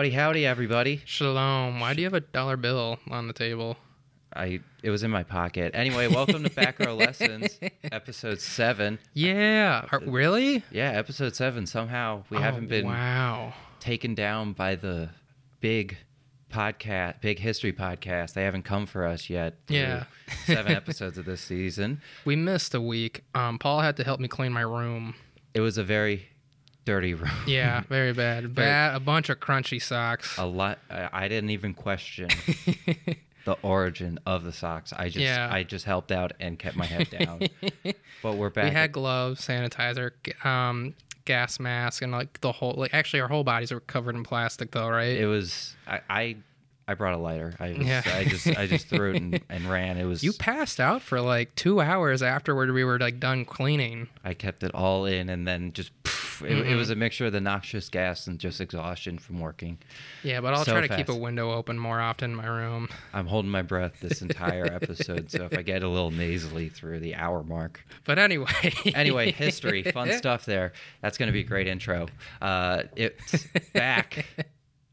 Howdy, howdy, everybody. Shalom. Why do you have a dollar bill on the table? I it was in my pocket. Anyway, welcome to Back Row Lessons, episode seven. Yeah. Are- really? Yeah, episode seven. Somehow we Oh, haven't been Wow. taken down by the big podcast, big history podcast. They haven't come for us yet. Yeah. seven episodes of this season. We missed a week. Um, Paul had to help me clean my room. It was a very dirty room. Yeah, very bad. Bad. A bunch of crunchy socks. a lot. I didn't even question the origin of the socks. I just Yeah. I just helped out and kept my head down. but we're back. we had gloves, sanitizer, um, gas mask, and like the whole. Like actually, our whole bodies were covered in plastic, though, right? it was I, I I brought a lighter. I was, Yeah. I just I just threw it and, and ran. It was you passed out for like two hours afterward. We were like done cleaning. I kept it all in and then just poof, it, it Mhm. was a mixture of the noxious gas and just exhaustion from working. Yeah, but I'll So try to keep a window open more often in my room. I'm holding my breath this entire episode, so if I get a little nasally through the hour mark. But anyway. Anyway, history, fun stuff there. That's going to be a great intro. Uh, it's back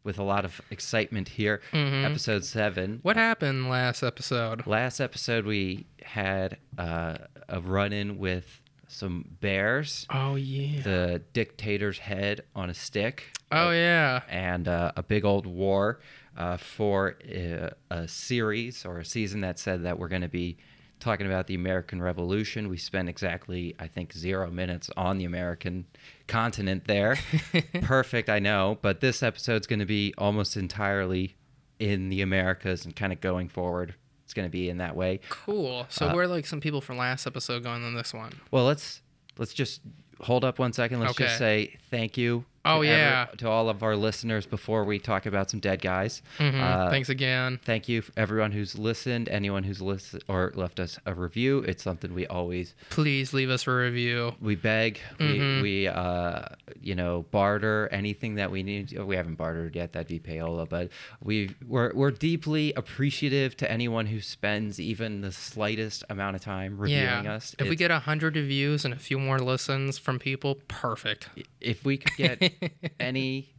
with a lot of excitement here. Mhm. Episode seven. What happened last episode? Last episode, we had uh, a run in with some bears, Oh yeah. the dictator's head on a stick, oh yeah. and uh, a big old war uh, for uh, a series or a season that said that we're going to be talking about the American Revolution. We spent exactly, I think, zero minutes on the American continent there. Perfect, I know, but this episode's going to be almost entirely in the Americas and kind of going forward. It's going to be in that way. Cool. So Uh, we're like some people from last episode going on this one. Well, let's let's just hold up one second. Let's just say thank you. Oh, to every- yeah. to all of our listeners before we talk about some dead guys. Mhm. Uh, Thanks again. Thank you, for everyone who's listened, anyone who's listened or left us a review. It's something we always Please leave us a review. we beg, Mhm. we we uh you know barter anything that we need. We haven't bartered yet. That'd be payola, but we we're we're deeply appreciative to anyone who spends even the slightest amount of time reviewing yeah. us. If we get a hundred reviews and a few more listens from people, perfect. if we could get any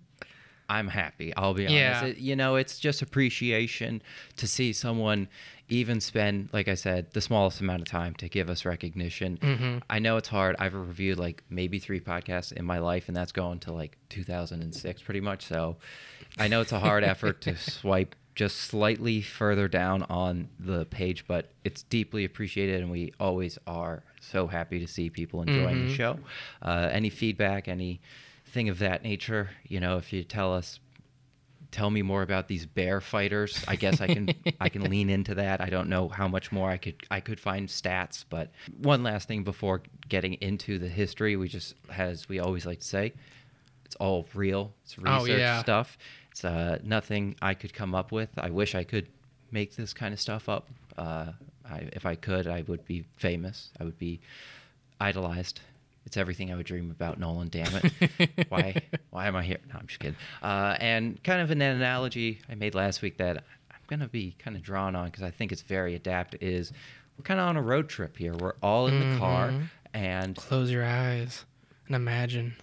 i'm happy i'll be honest Yeah. It- you know it's just appreciation to see someone even spend like i said the smallest amount of time to give us recognition Mhm. i know it's hard i've reviewed like maybe three podcasts in my life and that's going to like 2006 pretty much so i know it's a hard effort to swipe just slightly further down on the page but it's deeply appreciated and we always are so happy to see people enjoying the Mhm. show uh, any feedback any thing of that nature you know if you tell us tell me more about these bear fighters i guess i can i can lean into that. I don't know how much more i could i could find stats but one last thing before getting into the history we just as we always like to say it's all real. It's research Oh, yeah. stuff. It's uh, nothing i could come up with. I wish i could make this kind of stuff up. Uh, I, if i could i would be famous. I would be idolized it's everything I would dream about, Nolan. Damn it! why? Why am I here? No, I'm just kidding. Uh, and kind of an analogy I made last week that I'm gonna be kind of drawn on because I think it's very adept. Is we're kind of on a road trip here. We're all in the car, and Close your eyes and imagine.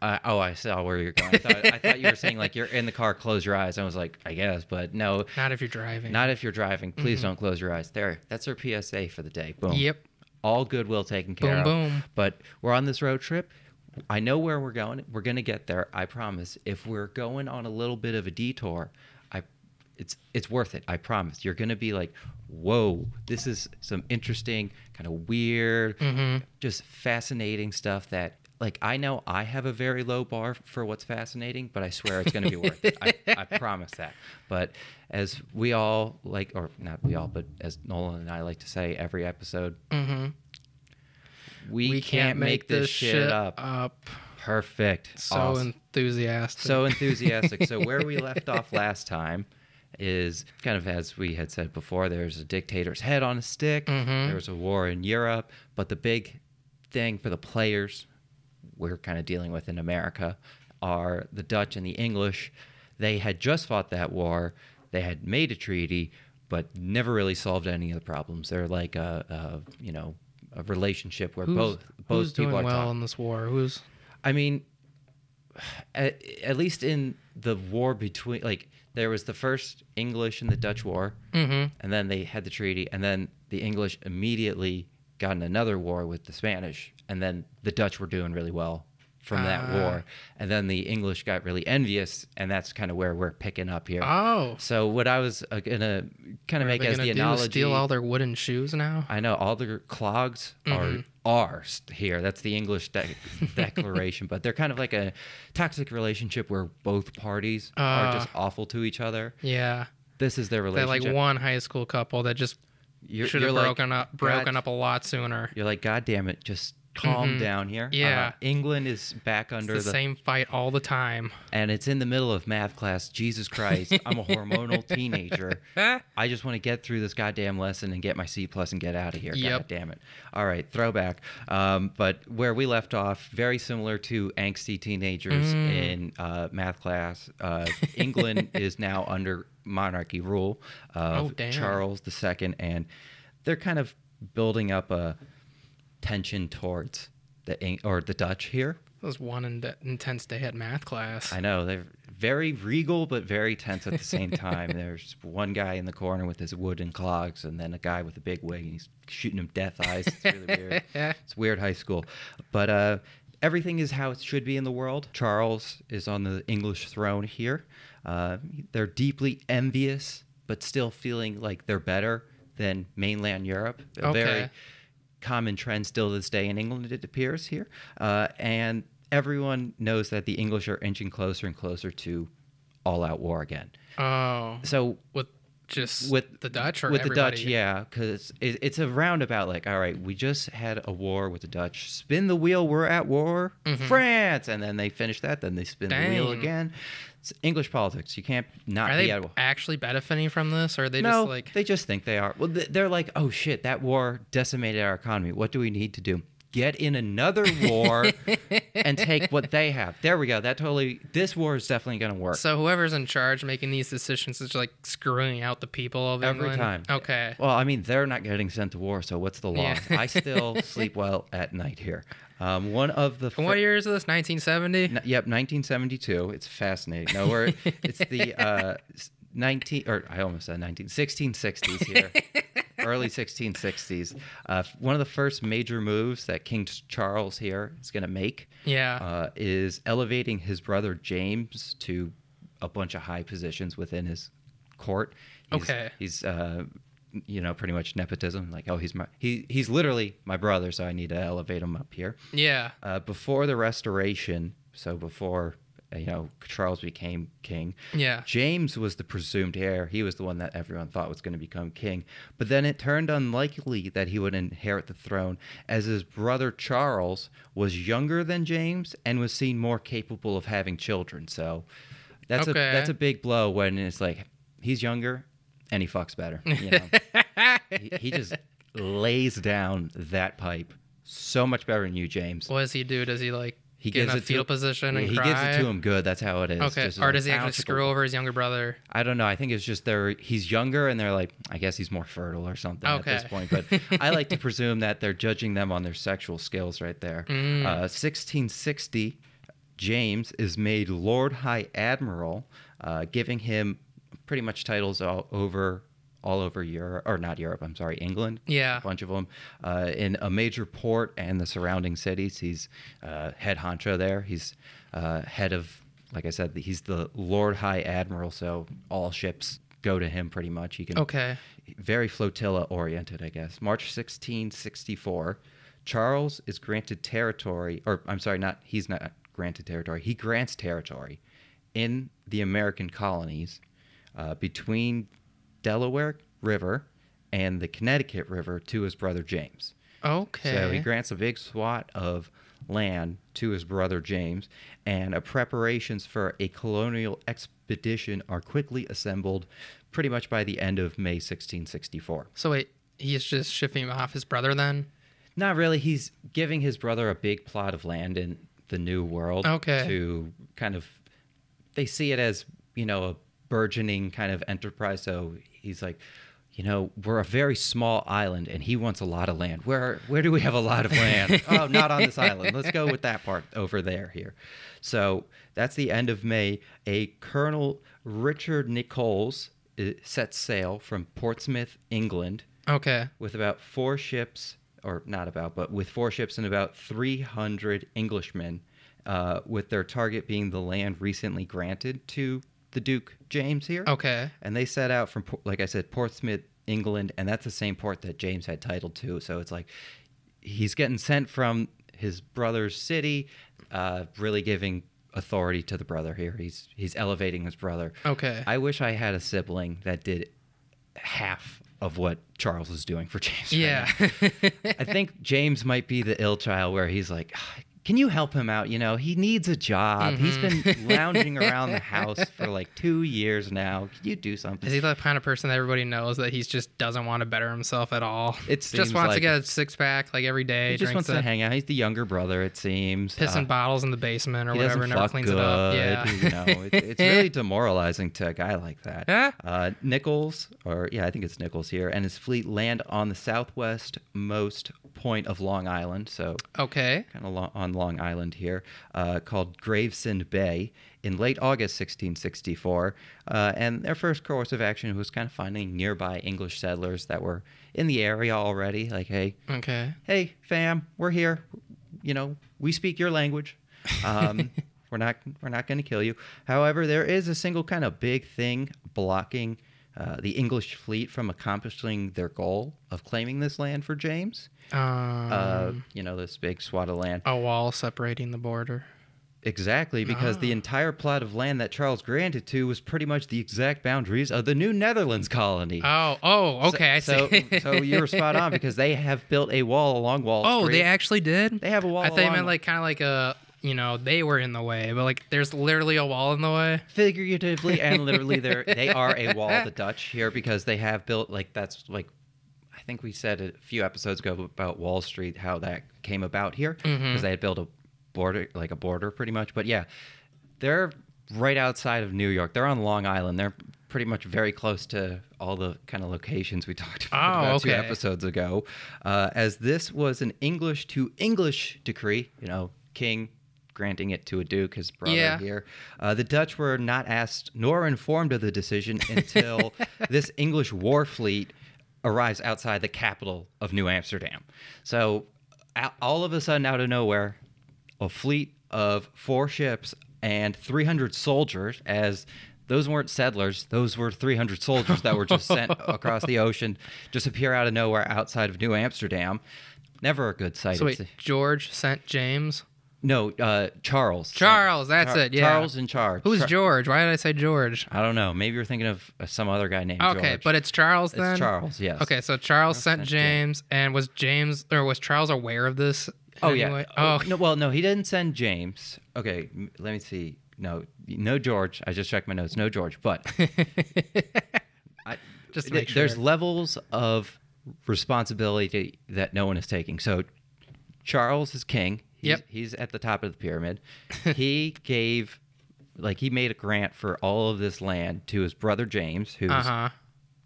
uh, oh, I saw where you're going. I thought, I thought you were saying like you're in the car, close your eyes. I was like, I guess, but no, Not if you're driving. not if you're driving. Please don't close your eyes. There, that's our PSA for the day. Boom. Yep. All goodwill taken care Boom of. boom. But we're on this road trip. I know where we're going. We're gonna get there. I promise. If we're going on a little bit of a detour, I, it's it's worth it. I promise. You're gonna be like, whoa, this is some interesting, kind of weird, Mhm. just fascinating stuff that. Like I know I have a very low bar for what's fascinating, but I swear it's going to be worth it. I, I promise that. But as we all like, or not we all, but as Nolan and I like to say every episode, Mhm. we, can't, make this shit up. up. Perfect. So Awesome. enthusiastic. so enthusiastic. so where we left off last time is kind of as we had said before. There's a dictator's head on a stick. Mhm. There was a war in Europe, but the big thing for the players we're kind of dealing with in America are the Dutch and the English. They had just fought that war. They had made a treaty, but never really solved any of the problems. They're like a, a you know a relationship where who's, both both who's people doing are well talking. in this war? Who's I mean, at, at least in the war between like there was the first English and the Dutch war, Mm-hmm. and then they had the treaty, and then the English immediately got in another war with the Spanish, and then the Dutch were doing really well from that Ah. war, and then the English got really envious, and that's kind of where we're picking up here. Oh. So what I was uh, gonna kind of are make as the analogy, Steal all their wooden shoes now? I know all their clogs Mhm. are ours here. That's the English de- declaration, but they're kind of like a toxic relationship where both parties are Uh. just awful to each other. Yeah. This is their They're relationship. like one high school couple that just You're- should you're have like, broken up broken God- up a lot sooner. You're like, God damn it, just calm Mhm. down here. Yeah. Uh, England is back under the, the, same fight all the time. and it's in the middle of math class. Jesus Christ, I'm a hormonal teenager. I just want to get through this goddamn lesson and get my C plus and get out of here. Yep. God damn it. All right, throwback. Um, but where we left off, very similar to angsty teenagers Mm. in uh, math class. Uh, England is now under monarchy rule of Oh. Charles II, and they're kind of building up a tension towards the or the Dutch here. It was one in- intense day at math class. I know they're very regal but very tense at the same time. There's one guy in the corner with his wooden clogs, and then a guy with a big wig, and he's shooting him death eyes. It's really weird. It's weird high school, but uh, everything is how it should be in the world. Charles is on the English throne here. Uh, they're deeply envious, but still feeling like they're better than mainland Europe. Okay. Very common trend still to this day in England, it appears here. Uh, and everyone knows that the English are inching closer and closer to all out war again. oh, So with just with the Dutch or with the Dutch, yeah, because it, it's a roundabout. Like, all right, we just had a war with the Dutch. Spin the wheel. We're at war, France, and then they finish that. Then they spin the wheel Mm-hmm. Again. It's English politics. You can't not Are be they at war. actually benefiting from this, or are they no, just like they just think they are. Well, they're like, oh shit, that war decimated our economy. What do we need to do? Get in another war and take what they have. There we go. That totally. This war is definitely going to work. So whoever's in charge making these decisions is like screwing out the people of Every England. time. Okay. Well, I mean, they're not getting sent to war, so what's the loss? Yeah. I still sleep well at night here. Um, one of the. And what year is this? 1970. N- yep, 1972. It's fascinating. No, we're it's the uh, 19 or I almost said 19 1660s here. Early 1660s. Uh, one of the first major moves that King Charles here is going to make Yeah. uh, is elevating his brother James to a bunch of high positions within his court. He's, Okay. He's, uh, you know, pretty much nepotism. Like, oh, he's my he he's literally my brother, so I need to elevate him up here. yeah. Uh, before the Restoration, so before uh, you know Charles became king, Yeah. James was the presumed heir. He was the one that everyone thought was going to become king. But then it turned unlikely that he would inherit the throne, as his brother Charles was younger than James and was seen more capable of having children. So that's Okay. a that's a big blow when it's like he's younger and he fucks better. You know, he, he just lays down that pipe so much better than you, James. What does he do? Does he like He get in gives a it to- position and he cry? gives it to him good. That's how it is. Okay. Just Or like, does he actually screw over his younger brother? I don't know. I think it's just they're he's younger and they're like, I guess he's more fertile or something at this point. But I like to presume that they're judging them on their sexual skills right there. Mm. Uh, 1660, James is made Lord High Admiral, uh, giving him pretty much titles all over all over Europe, or not Europe. I'm sorry, England. Yeah. a bunch of them uh, in a major port and the surrounding cities. He's uh, head honcho there. He's uh, head of, like I said, he's the Lord High Admiral. So all ships go to him pretty much. He can Okay. very flotilla oriented, I guess. March 1664, Charles is granted territory, or I'm sorry, not he's not granted territory. He grants territory in the American colonies uh, between Delaware River and the Connecticut River to his brother James. Okay. So he grants a big swat of land to his brother James, and preparations for a colonial expedition are quickly assembled pretty much by the end of May 1664. so wait, he's just shipping off his brother then? Not really. He's giving his brother a big plot of land in the New World Okay. to kind of, they see it as, you know, a burgeoning kind of enterprise. So he's like, you know, we're a very small island and he wants a lot of land. Where where do we have a lot of land? oh, not on this island. Let's go with that part over there here. So that's the end of May. A Colonel Richard Nichols uh, sets sail from Portsmouth, England, Okay. with about four ships, or not about, but with four ships and about 300 Englishmen, uh, with their target being the land recently granted to the Duke James here. Okay. And they set out from, like I said, Portsmouth, England, and that's the same port that James had title to. So it's like he's getting sent from his brother's city, uh, really giving authority to the brother here. He's he's elevating his brother. Okay. I wish I had a sibling that did half of what Charles is doing for James. yeah. now. I think James might be the ill child where he's like, "Ah, can you help him out? You know, he needs a job. He's been Mm-hmm. lounging around the house for like two years now. Can you do something? Is he the kind of person that everybody knows that he just doesn't want to better himself at all? It just wants to get a six pack like every day. he just wants to hang out. He's the younger brother, it seems. pissing Uh, bottles in the basement or whatever, never cleans good. it up. Yeah. You know, it, it's really demoralizing to a guy like that. Yeah. Uh, Nichols, or yeah, I think it's Nichols here, and his fleet land on the southwest most point of Long Island. So okay. kind of lo- on Long Island here, uh, called Gravesend Bay in late August 1664. Uh, and their first course of action was kind of finding nearby English settlers that were in the area already. Like, hey, Okay. hey, fam, we're here. You know, we speak your language. Um, we're not we're not going to kill you. However, there is a single kind of big thing blocking uh, the English fleet from accomplishing their goal of claiming this land for James. Um, Uh, you know, this big swat of land. a wall separating the border. Exactly, because the Ah. entire plot of land that Charles granted to was pretty much the exact boundaries of the New Netherlands colony. Oh, oh, okay, I so, see. So, so you were spot on because they have built a wall along Wall oh, Street. they actually did. They have a wall I thought you meant like kind of like a, you know, they were in the way, but like there's literally a wall in the way. figuratively and literally they're they are a wall the dutch here because they have built like that's like i think we said a few episodes ago about wall street how that came about here because Mm-hmm. they had built a border like a border pretty much. But yeah they're right outside of new york. They're on long island. They're pretty much very close to all the kind of locations we talked about, Oh, about two episodes ago. Uh, as this was an english to english decree you know king granting it to a duke his brother Yeah. here uh, the Dutch were not asked nor informed of the decision until this English war fleet arrives outside the capital of New Amsterdam. So, all of a sudden, out of nowhere, a fleet of four ships and 300 soldiers, as those weren't settlers, those were 300 soldiers that were just sent across the ocean, just appear out of nowhere outside of New Amsterdam. Never a good sight. So wait, George sent James. No, uh, Charles. Charles, that's Char- it, yeah. Charles in charge. Who's Char- George? Why did I say George? I don't know. Maybe you're thinking of uh, some other guy named Okay, George. but it's Charles it's then. Charles. Yes. Okay, so Charles sent sent James, and was James or was Charles aware of this? Oh any yeah. Oh Oh, no. Well, no, he didn't send James. Okay, m- let me see. No, no George. I just checked my notes. No George. But I, Just th- make there's levels of responsibility that no one is taking. So Charles is king. He's, Yep. He's at the top of the pyramid. he gave, like, he made a grant for all of this land to his brother James, who's uh huh.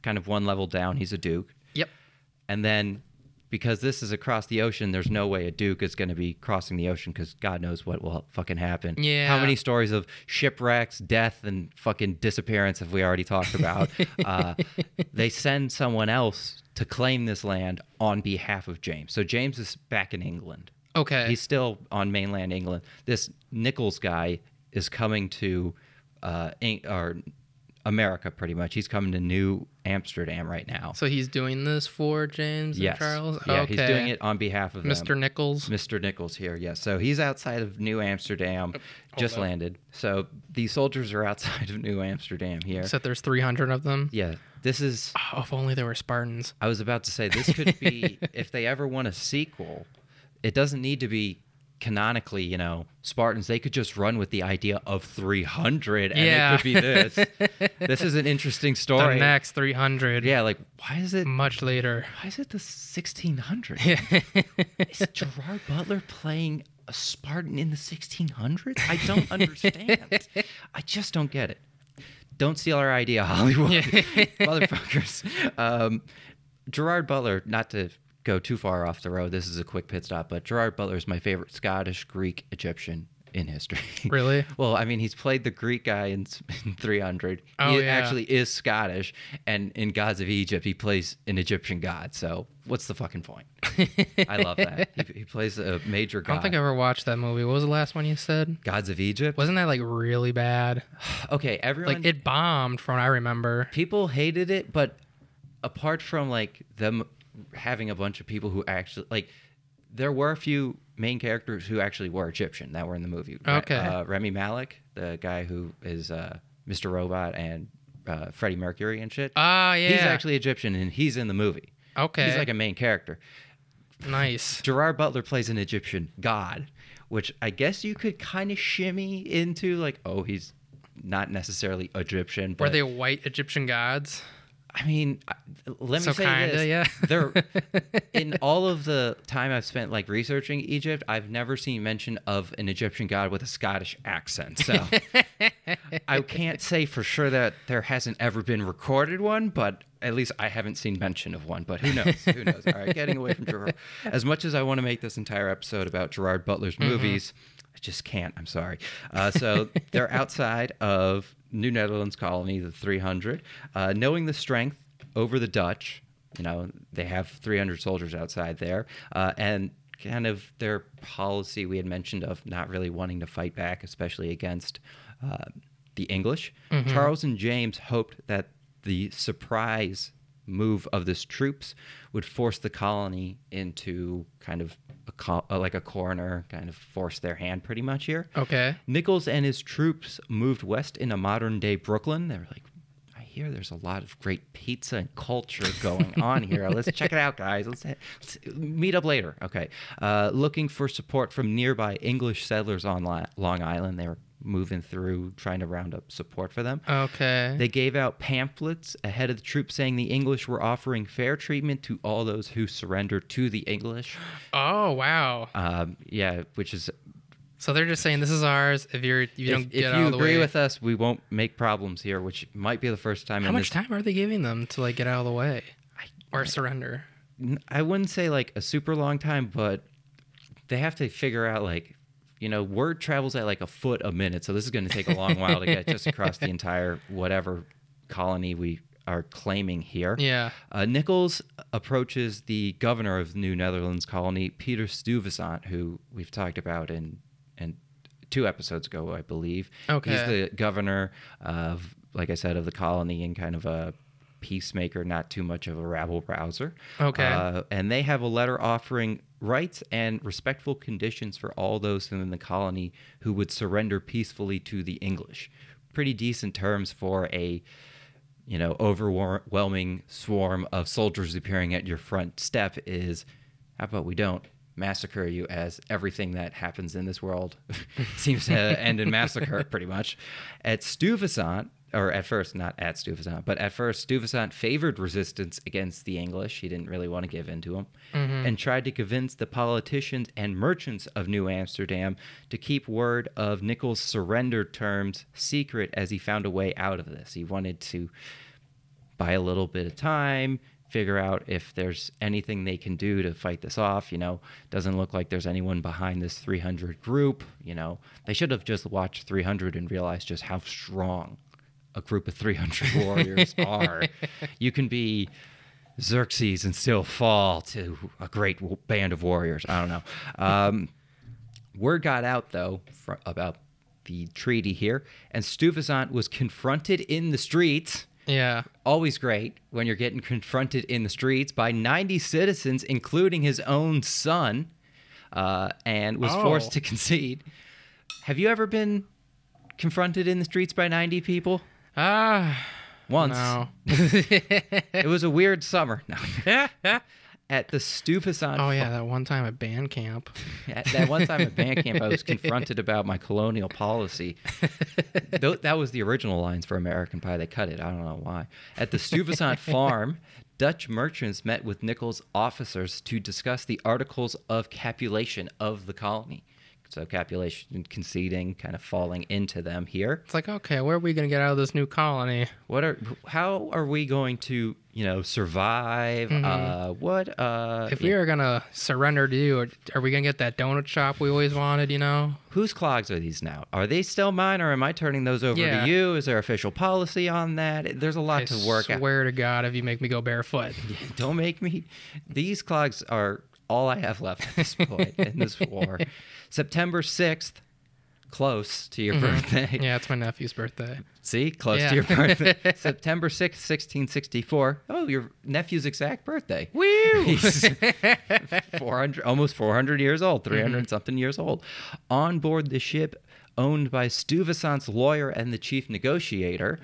kind of one level down. He's a duke. Yep. And then because this is across the ocean, there's no way a duke is going to be crossing the ocean because God knows what will fucking happen. Yeah. How many stories of shipwrecks, death, and fucking disappearance have we already talked about? uh, they send someone else to claim this land on behalf of James. So James is back in England. Okay. He's still on mainland England. This Nichols guy is coming to uh, Eng- or America pretty much. He's coming to New Amsterdam right now. so he's doing this for James and. Charles. Yeah, okay. he's doing it on behalf of them. Mr. Nichols. Mr. Nichols here, yes. So he's outside of New Amsterdam, just up. landed. So these soldiers are outside of New Amsterdam here. Said there's 300 of them. yeah, this is. Oh, if only there were Spartans. I was about to say this could be if they ever want a sequel. It doesn't need to be canonically, you know, Spartans. They could just run with the idea of 300, and Yeah. it could be this. this is an interesting story. The next 300. Yeah, like why is it? Much later. Why is it the 1600? Yeah. Is Gerard Butler playing a Spartan in the 1600s? I don't understand. I just don't get it. don't steal our idea, Hollywood, motherfuckers. Um, Gerard Butler, not to go too far off the road, this is a quick pit stop, but Gerard Butler is my favorite Scottish, Greek, Egyptian in history. Really? well, I mean, he's played the Greek guy in, in 300. Oh, he yeah. actually is Scottish, and in Gods of Egypt, he plays an Egyptian god. So what's the fucking point? I love that. He, he plays a major god. I don't think I ever watched that movie. What was the last one you said? Gods of Egypt. Wasn't that like really bad? okay, everyone. Like it bombed from what I remember. people hated it, but apart from like them having a bunch of people who actually like, there were a few main characters who actually were Egyptian that were in the movie. Okay. uh, Rami Malek, the guy who is uh, Mr. Robot and uh, Freddie Mercury and shit. Ah, yeah. He's actually Egyptian and he's in the movie. okay. He's like a main character. nice. Gerard Butler plays an Egyptian god, which I guess you could kind of shimmy into like, oh, he's not necessarily Egyptian. But Were they white Egyptian gods? I mean, let me So say kinda, this. yeah. there, in all of the time I've spent like researching Egypt, I've never seen mention of an Egyptian god with a Scottish accent. So I can't say for sure that there hasn't ever been recorded one, but at least I haven't seen mention of one. But who knows? who knows? All right, getting away from Gerard. As much as I want to make this entire episode about Gerard Butler's mm-hmm. movies. Just can't. I'm sorry. Uh, so they're outside of New Netherlands colony, the 300. Uh, knowing the strength over the Dutch, you know, they have 300 soldiers outside there, uh, and kind of their policy we had mentioned of not really wanting to fight back, especially against uh, the English. Charles and James hoped that the surprise move of this troops would force the colony into kind of a co- uh, like a corner, kind of force their hand pretty much here. Okay. Nichols and his troops moved west into modern day Brooklyn. They were like, I hear there's a lot of great pizza and culture going on here. Let's check it out, guys. Let's, let's meet up later. Okay. Uh, looking for support from nearby English settlers on Li- Long Island. They were moving through, trying to round up support for them. Okay. They gave out pamphlets ahead of the troops saying the English were offering fair treatment to all those who surrendered to the English. oh wow. Um, yeah, which is So they're just saying this is ours. If you're if you if, don't if get you out of the agree way. with us, we won't make problems here, which might be the first time. How much this, time are they giving them to like get out of the way or surrender? I wouldn't say like a super long time, but they have to figure out like, you know, word travels at like a foot a minute, so this is going to take a long while to get just across the entire whatever colony we are claiming here. Yeah. Uh, Nichols approaches the governor of New Netherlands colony, Peter Stuyvesant, who we've talked about in in two episodes ago, I believe. Okay. He's the governor of, like I said, of the colony and kind of a peacemaker, not too much of a rabble rouser. Okay. Uh, and they have a letter offering rights and respectful conditions for all those in the colony who would surrender peacefully to the English. Pretty decent terms for a you know, overwhelming swarm of soldiers appearing at your front step is how about we don't massacre you as everything that happens in this world seems to end in massacre pretty much. At Stuyvesant, or at first, not at Stuyvesant, but at first, Stuyvesant favored resistance against the English. He didn't really want to give in to them mm-hmm. and tried to convince the politicians and merchants of New Amsterdam to keep word of Nichols' surrender terms secret as he found a way out of this. He wanted to buy a little bit of time, figure out if there's anything they can do to fight this off. You know, doesn't look like there's anyone behind this 300 group. You know, they should have just watched 300 and realized just how strong a group of 300 warriors are. You can be Xerxes and still fall to a great band of warriors. I don't know. Um, word got out though fr- about the treaty here, and Stuyvesant was confronted in the streets Yeah. always great when you're getting confronted in the streets by 90 citizens, including his own son, uh, and was Oh. forced to concede. Have you ever been confronted in the streets by 90 people? Ah. Once. no. It was a weird summer. No. oh At the Stuyvesant. yeah, that one time at band camp. At that one time at band camp, I was confronted about my colonial policy. That was the original lines for American Pie. They cut it. I don't know why. At the Stuyvesant farm, Dutch merchants met with Nichols' officers to discuss the articles of capitulation of the colony. So Capitulation conceding, kind of falling into them here. It's like, okay, where are we gonna get out of this new colony? What are how are we going to you know survive? Uh, what uh, Mm-hmm. If we are gonna surrender to you, are we gonna get that donut shop we always wanted? You know? whose clogs are these now? Are they still mine, or am I turning those over Yeah. to you? Is there official policy on that? There's a lot I to work out. swear to God, if you make me go barefoot. Don't make me. These clogs are all I have left at this point in this war. September 6th, close to your birthday. Mm-hmm. yeah, it's my nephew's birthday. See, close Yeah. to your birthday. September 6th, 1664. Oh, your nephew's exact birthday. Woo! He's 400, almost 400 years old, 300 Mm-hmm. something years old. On board the ship owned by Stuyvesant's lawyer and the chief negotiator,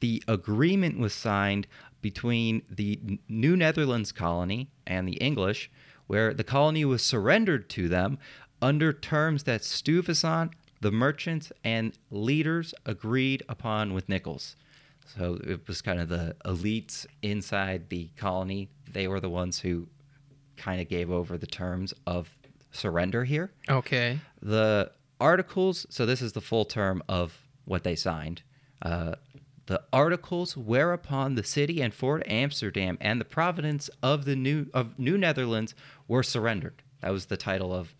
the agreement was signed between the New Netherlands colony and the English, where the colony was surrendered to them under terms that Stuyvesant, the merchants, and leaders agreed upon with Nichols. So it was kind of the elites inside the colony. They were the ones who kind of gave over the terms of surrender here. okay. The articles, so this is the full term of what they signed. Uh, the articles whereupon the city and Fort Amsterdam and the province of the new of New Netherlands were surrendered. That was the title of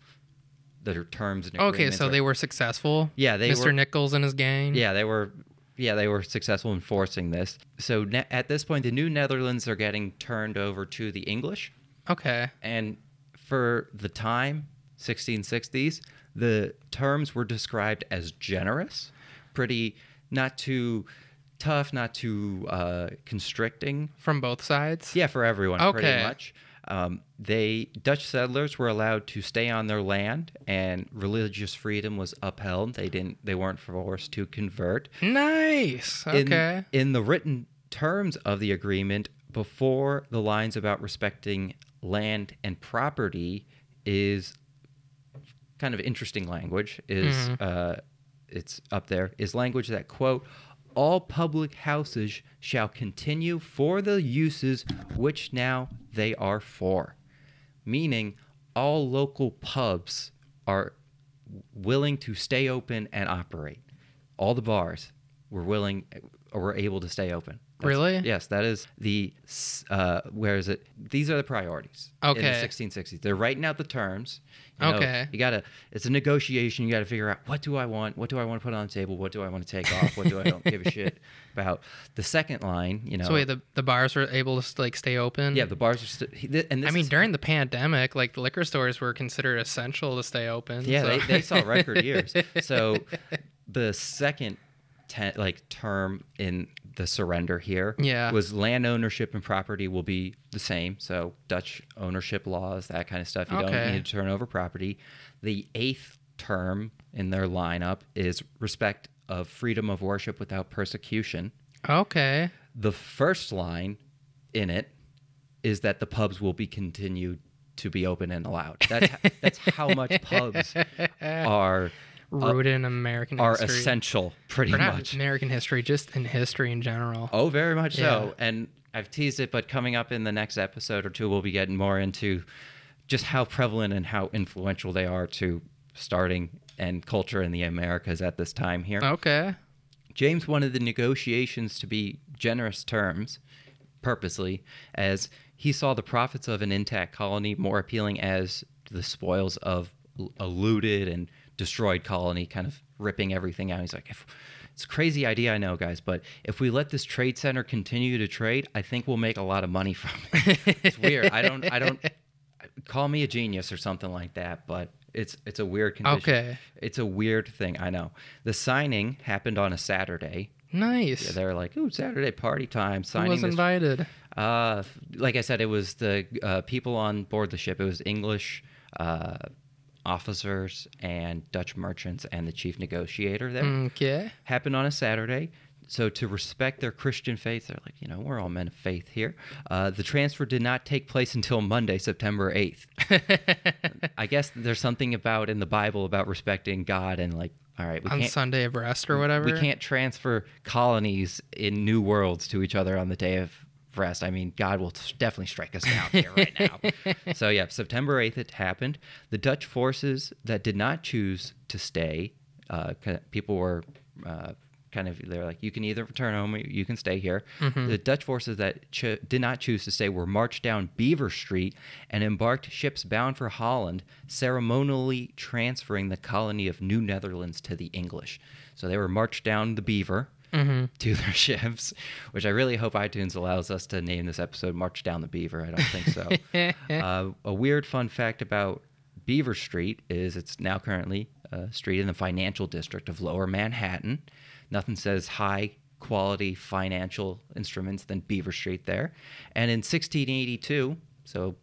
the terms and Okay, so they were successful. Yeah, they Mr. were- Nichols and his gang. yeah, they were. Yeah, they were successful in forcing this. So ne- at this point, the New Netherlands are getting turned over to the English, Okay. and for the time, 1660s, the terms were described as generous, pretty not too tough, not too uh, constricting. From both sides. Yeah, for everyone, pretty much. Um, they Dutch settlers were allowed to stay on their land, and religious freedom was upheld. They didn't. They weren't forced to convert. Nice. In, Okay. in the written terms of the agreement, before the lines about respecting land and property is kind of interesting language. Is Mhm. uh, it's up there? Is language that quote all public houses shall continue for the uses which now they are for, meaning all local pubs are willing to stay open and operate. All the bars were willing or were able to stay open. That's- Really? Yes, that is the. Uh, where is it? These are the priorities. Okay. In the 1660s, they're writing out the terms. You know, Okay. You gotta. It's a negotiation. You gotta figure out what do I want. What do I want to put on the table? What do I want to take off? What do I don't give a shit about? The second line, you know. So wait, the the bars were able to like stay open. yeah, the bars are. St- and this I mean, is- during the pandemic, like the liquor stores were considered essential to stay open. Yeah, so- they, they saw record years. So the second ten, like term in the surrender here Yeah. was land ownership and property will be the same. So Dutch ownership laws, that kind of stuff. You Okay. don't need to turn over property. The eighth term in their lineup is respect of freedom of worship without persecution. okay. The first line in it is that the pubs will be continued to be open and allowed. That's that's how much pubs are Rooted in American history. are history. essential, pretty Or much. American history, just in history in general. Oh, very much so. And I've teased it, but coming up in the next episode or two, we'll be getting more into just how prevalent and how influential they are to starting and culture in the Americas at this time here. Okay. James wanted the negotiations to be generous terms, purposely, as he saw the profits of an intact colony more appealing as the spoils of a looted and destroyed colony, kind of ripping everything out. He's like, if, it's a crazy idea, I know, guys, but if we let this trade center continue to trade, I think we'll make a lot of money from it. it's weird. I don't, I don't. Call me a genius or something like that, but it's it's a weird condition. Okay. It's a weird thing. I know. The signing happened on a Saturday. Nice. Yeah, they're like, "Ooh, Saturday party time!" Who Signing was this. invited? Uh, like I said, it was the uh, people on board the ship. It was English uh, officers and Dutch merchants and the chief negotiator there. Okay. Happened on a Saturday. So to respect their Christian faith, they're like, you know, we're all men of faith here. Uh, the transfer did not take place until Monday, September eighth. I guess there's something about in the Bible about respecting God and like, all right, we On can't Sunday of rest or whatever. we can't transfer colonies in new worlds to each other on the day of rest. I mean, God will definitely strike us down here right now. So yeah, September 8th it happened. The Dutch forces that did not choose to stay, uh, people were uh, kind of they're like, you can either return home or you can stay here. The Dutch forces that ch- did not choose to stay were marched down Beaver Street and embarked ships bound for Holland, ceremonially transferring the colony of New Netherlands to the English. So they were marched down the Beaver to their ships, which I really hope iTunes allows us to name this episode "March Down the Beaver." I don't think so. uh, a weird fun fact about Beaver Street is it's now currently a street in the financial district of Lower Manhattan. Nothing says high quality financial instruments than Beaver Street there. And in 1682, so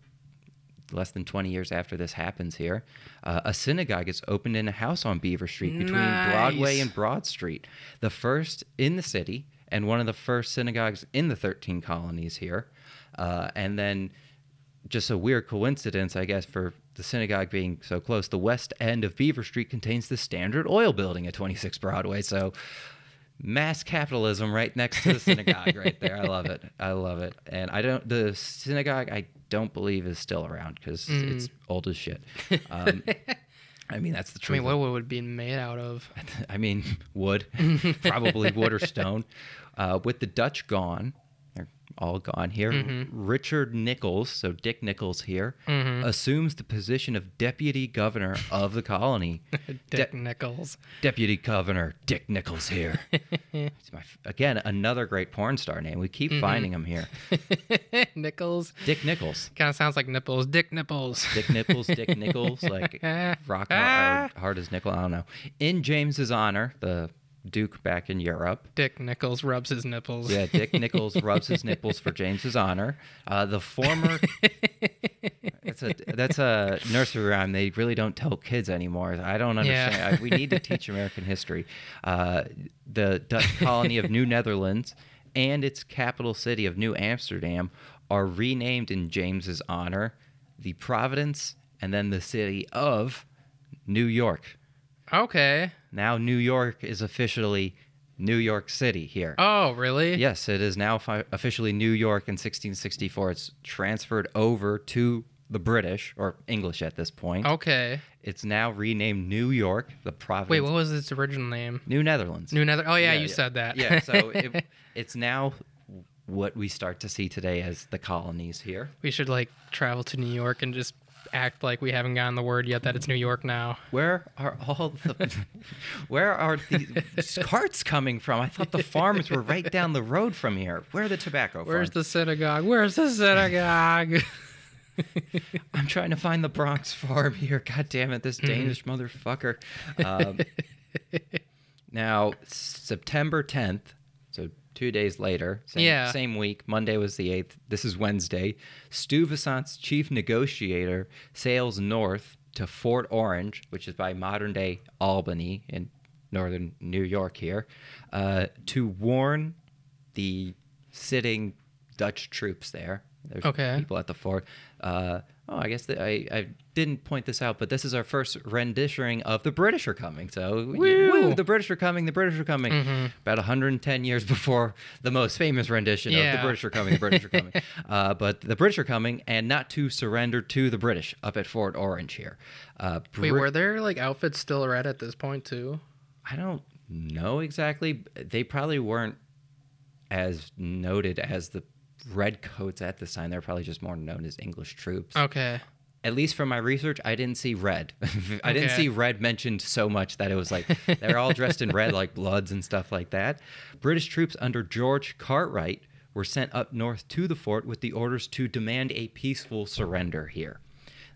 less than 20 years after this happens here, uh, a synagogue is opened in a house on Beaver Street between Broadway and Broad Street, the first in the city and one of the first synagogues in the 13 colonies here. Uh, and then just a weird coincidence, I guess, for the synagogue being so close. The west end of Beaver Street contains the Standard Oil Building at 26 Broadway. So, mass capitalism right next to the synagogue, right there. I love it. I love it. And I don't. The synagogue, I don't believe is still around because it's old as shit. Um, I mean, that's the truth. I mean, what would it be made out of? I mean, wood, probably wood or stone. Uh, with the Dutch gone, all gone here. Mm-hmm. Richard Nichols, so Dick Nichols here, assumes the position of deputy governor of the colony. Dick De- Nichols. deputy governor Dick Nichols here. My, again, another great porn star name. We keep Mm-hmm. finding him here. Nichols. Dick Nichols. Kind of sounds like nipples. Dick nipples. Dick Nichols, Dick Nichols, like rock hard, hard as nickel. I don't know. In James's honor, the Duke back in Europe, Dick Nichols rubs his nipples. Yeah, Dick Nichols rubs his nipples for James's honor. Uh, the former that's a that's a nursery rhyme. They really don't tell kids anymore. I don't understand. Yeah. I, we need to teach American history. Uh, the Dutch colony of New Netherlands and its capital city of New Amsterdam are renamed in James's honor. The Providence and then the city of New York. Okay. Now New York is officially New York City here. Oh, really? Yes, it is now fi- officially New York in 1664. It's transferred over to the British or English at this point. Okay. It's now renamed New York, the province. Wait, what was its original name? New Netherlands. New Nether. Oh yeah, you said that. yeah, so it, it's now what we start to see today as the colonies here. we should like travel to New York and just act like we haven't gotten the word yet that it's New York now. Where are all the where are the carts coming from? I thought the farms were right down the road from here. Where are the tobacco Where's farms? the synagogue? Where's the synagogue? I'm trying to find the Bronx farm here. God damn it, Mm-hmm. this Danish motherfucker. Um, now, September 10th, so two days later, same, Yeah. same week, Monday was the 8th, this is Wednesday, Stuyvesant's chief negotiator sails north to Fort Orange, which is by modern day Albany in northern New York here, uh, to warn the sitting Dutch troops there. There's Okay. people at the fort. Uh, oh, I guess I, I didn't point this out, but this is our first renditioning of the British are coming. So, Woo! woo, the British are coming. The British are coming. About 110 years before the most famous rendition of the British are coming. The British are coming. uh, but the British are coming, and not to surrender to the British up at Fort Orange here. Uh, Wait, were there like outfits still red at this point too? I don't know exactly. They probably weren't as noted as the red coats at this time. They're probably just more known as English troops. Okay. At least from my research, I didn't see red. I didn't Okay. see red mentioned so much that it was like they're all dressed in red, like Bloods and stuff like that. British troops under George Cartwright were sent up north to the fort with the orders to demand a peaceful surrender here.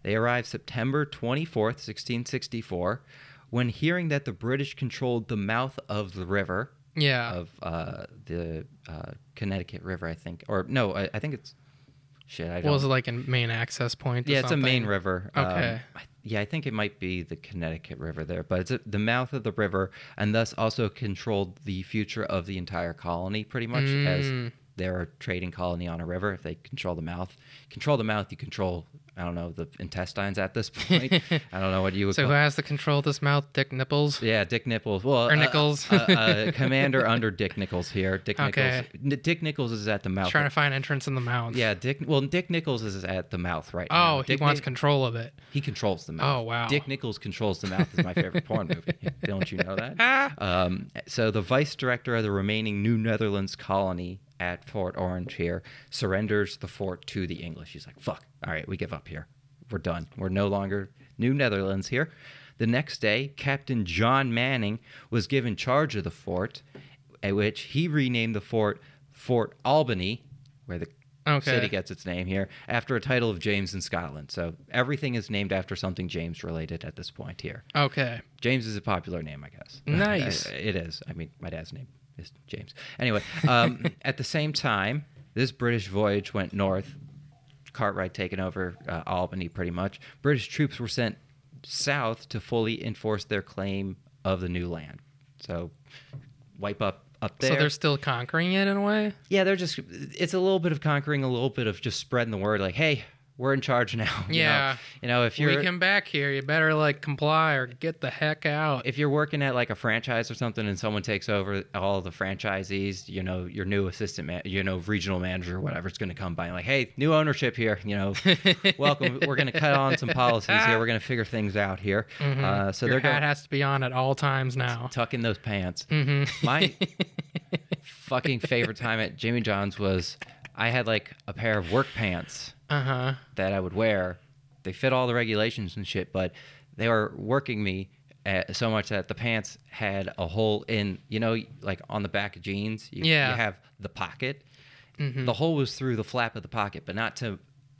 They arrived September 24th, 1664, when hearing that the British controlled the mouth of the river, Yeah. of uh, the uh, Connecticut River, I think. Or no, I, I think it's. Shit, I don't. was it like a main access point? or Yeah, it's a main something? river. Um, Okay. I- yeah, I think it might be the Connecticut River there, but it's at the mouth of the river, and thus also controlled the future of the entire colony, pretty much as Mm. they're a trading colony on a river. If they control the mouth, control the mouth, you control. I don't know the intestines at this point. I don't know what you would So call. who has the control of this mouth? Dick Nipples. Yeah, Dick Nipples. Well, Or uh, Nichols. uh, uh, commander under Dick Nichols here. Dick Okay. Nichols. N- Dick Nichols is at the mouth. Trying to find entrance in the mouth. yeah, Dick. Well, Dick Nichols is at the mouth right now. Oh, he Dick wants control of it. he controls the mouth. Oh, wow. Dick Nichols controls the mouth is my favorite porn movie. Don't you know that? Ah. Um, so the vice director of the remaining New Netherlands colony at Fort Orange here surrenders the fort to the English. He's like, "Fuck! All right, we give up here. We're done. We're no longer New Netherlands here." The next day, Captain John Manning was given charge of the fort, at which he renamed the fort Fort Albany, where the Okay. city gets its name here, after a title of James in Scotland. So everything is named after something James related at this point here. Okay. James is a popular name, I guess. Nice. it is. I mean, my dad's name is James. Anyway, um, at the same time, this British voyage went north. Cartwright taking over uh, Albany, pretty much. British troops were sent south to fully enforce their claim of the new land. So, wipe up up there. So they're still conquering it in a way. yeah, they're just. It's a little bit of conquering, a little bit of just spreading the word. Like, hey, we're in charge now. you know? Yeah. you know, if you're come back here, you better like comply or get the heck out. if you're working at like a franchise or something and someone takes over all the franchisees, you know, your new assistant man, you know, regional manager or whatever is going to come by and like, hey, new ownership here, you know, welcome. We're going to cut on some policies here. We're going to figure things out here. Uh, so Your they're hat going has to be on at all times now. tuck in those pants. hmm My fucking favorite time at Jimmy John's was I had like a pair of work pants Uh huh. that I would wear. They fit all the regulations and shit, but they were working me at, so much that the pants had a hole in, you know, like on the back of jeans. You, Yeah. You have the pocket. Mhm. The hole was through the flap of the pocket, but not to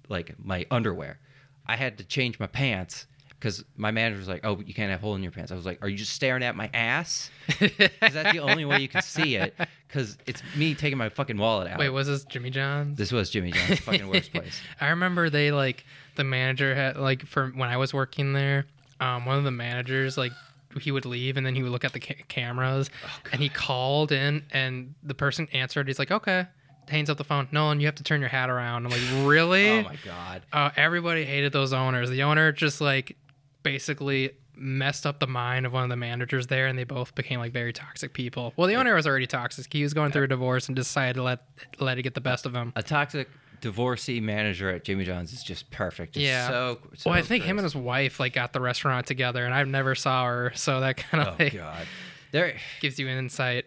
like my underwear. I had to change my pants because my manager was like, "Oh, you can't have hole in your pants." I was like, "Are you just staring at my ass? Is that the only way you can see it? Because it's me taking my fucking wallet out." Wait, was this Jimmy John's? this was Jimmy John's fucking worst place. I remember they like the manager had like for when I was working there, um, one of the managers like he would leave and then he would look at the ca- cameras Oh, and he called in and the person answered. He's like, okay. Hangs up the phone. Nolan, you have to turn your hat around. I'm like, really? Oh my god. uh, everybody hated those owners. The owner just like basically messed up the mind of one of the managers there, and they both became like very toxic people. Well, the owner was already toxic. He was going through a divorce and decided to let let it get the best of him. a toxic divorcee manager at Jimmy John's is just perfect. Just Yeah. So, so well, I think him and his wife like got the restaurant together, and I've never saw her, so that kind of Oh like god. There, gives you an insight.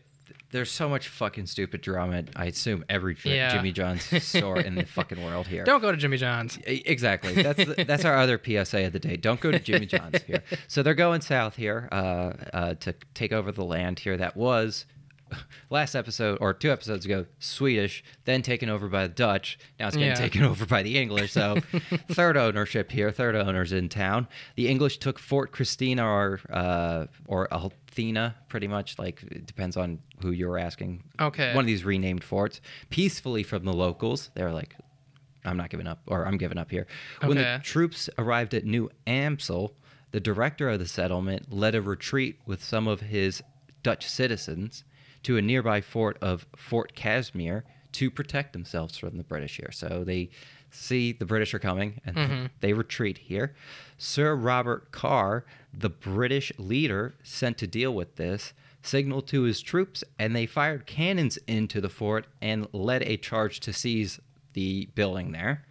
There's so much fucking stupid drama. at, I assume every J- Yeah. Jimmy John's store in the fucking world here. Don't go to Jimmy John's. Exactly. That's the, that's our other PSA of the day. Don't go to Jimmy John's here. So they're going south here uh, uh, to take over the land here that was last episode or two episodes ago Swedish, then taken over by the Dutch. Now it's getting Yeah. taken over by the English. So third ownership here, third owners in town. The English took Fort Christina or uh, or Altena, pretty much. Like it depends on who you're asking. Okay. One of these renamed forts peacefully from the locals. They were like, I'm not giving up, or I'm giving up here. When Okay. the troops arrived at New Amstel, the director of the settlement led a retreat with some of his Dutch citizens to a nearby fort of Fort Casimir to protect themselves from the British here. So they see the British are coming and Mhm. they retreat here. Sir Robert Carr, the British leader sent to deal with this, signaled to his troops and they fired cannons into the fort and led a charge to seize the building there.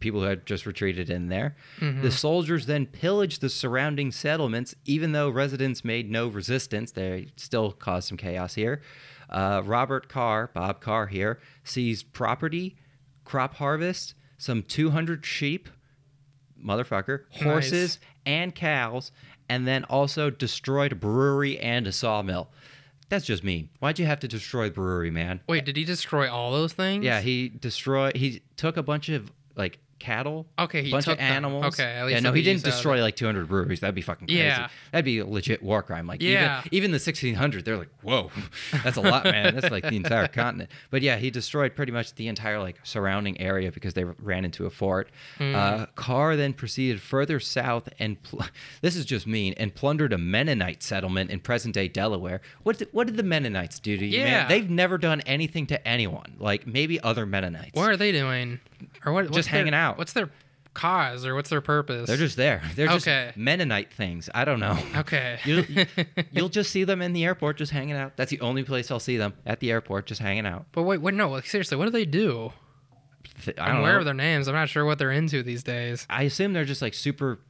People who had just retreated in there. The soldiers then pillaged the surrounding settlements, even though residents made no resistance. They still caused some chaos here. Uh, Robert Carr, Bob Carr here, seized property, crop harvest, some 200 sheep, motherfucker, horses, and cows, and then also destroyed a brewery and a sawmill. That's just mean. Why'd you have to destroy the brewery, man? Wait, did he destroy all those things? Yeah, he destroyed. He took a bunch of like cattle. Okay, he bunch took of them. animals. Okay, at least yeah, no, he didn't destroy like 200 breweries. That'd be fucking crazy. Yeah. That'd be a legit war crime. Like Yeah. even, even the 1600, they're like, whoa, that's a lot, man. That's like the entire continent. But yeah, he destroyed pretty much the entire like surrounding area because they ran into a fort. Hmm. Uh, Carr then proceeded further south and pl- this is just mean and plundered a Mennonite settlement in present day Delaware. What did, what did the Mennonites do to you, Yeah. man? They've never done anything to anyone. Like maybe other Mennonites. What are they doing? Or what? Just their- hanging out. What's their cause or what's their purpose? They're just there. They're Okay. just Mennonite things. I don't know. okay. You'll, you'll just see them in the airport just hanging out. That's the only place I'll see them at the airport just hanging out. but wait, wait, no. Like seriously, what do they do? Th- I I'm aware know. of their names. I'm not sure what they're into these days. I assume they're just like super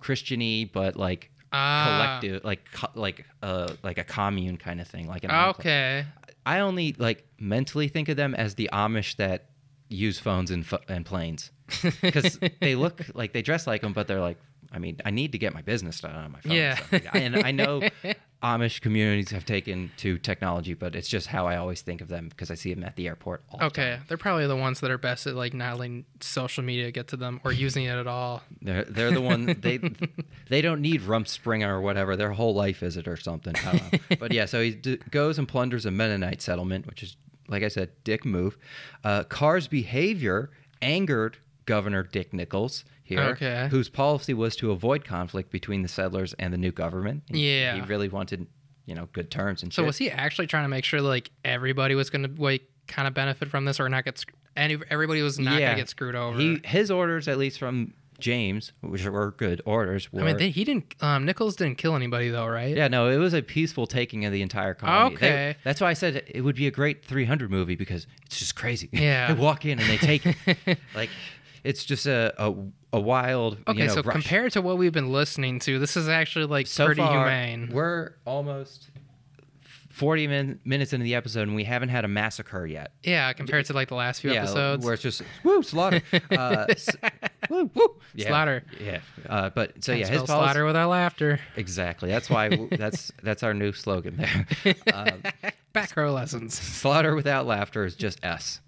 Christiany, but like Ah. collective, like co- like uh like a commune kind of thing, like an enclave. Okay. I only like mentally think of them as the Amish that use phones and pho- and planes because they look like they dress like them, but they're like. I mean, I need to get my business done on my phone. Yeah. so- and I know Amish communities have taken to technology, but it's just how I always think of them because I see them at the airport. All the Okay. time. They're probably the ones that are best at like not letting social media get to them or using it at all. They're they're the one they they don't need Rumspringa or whatever. Their whole life is it or something. I don't know. but yeah, so he d- goes and plunders a Mennonite settlement, which is like I said, dick move. Uh, Carr's behavior angered Governor Dick Nicolls here, Okay. whose policy was to avoid conflict between the settlers and the new government. He- Yeah. he really wanted you know good terms and So shit. was he actually trying to make sure like everybody was going to like kind of benefit from this or not get any everybody was not going to get screwed over? He his orders, at least from James, which were good orders, were I mean, they, he didn't. Um, Nicolls didn't kill anybody though, right? Yeah, no, it was a peaceful taking of the entire colony. They- Okay. that's why I said it would be a great 300 movie because it's just crazy. Yeah. they walk in and they take it. like it's just a a, a wild. Okay, you know, so rush. compared to what we've been listening to, this is actually like so pretty far, humane. We're almost 40 min- minutes into the episode and we haven't had a massacre yet. Yeah, compared to like the last few yeah, episodes. where it's just woo slaughter, uh, s- woo woo yeah, Slaughter. Yeah, uh, but so Can't yeah, his policy, slaughter without laughter. exactly. That's why that's that's our new slogan there. Um, Back row lessons. Slaughter without laughter is just S.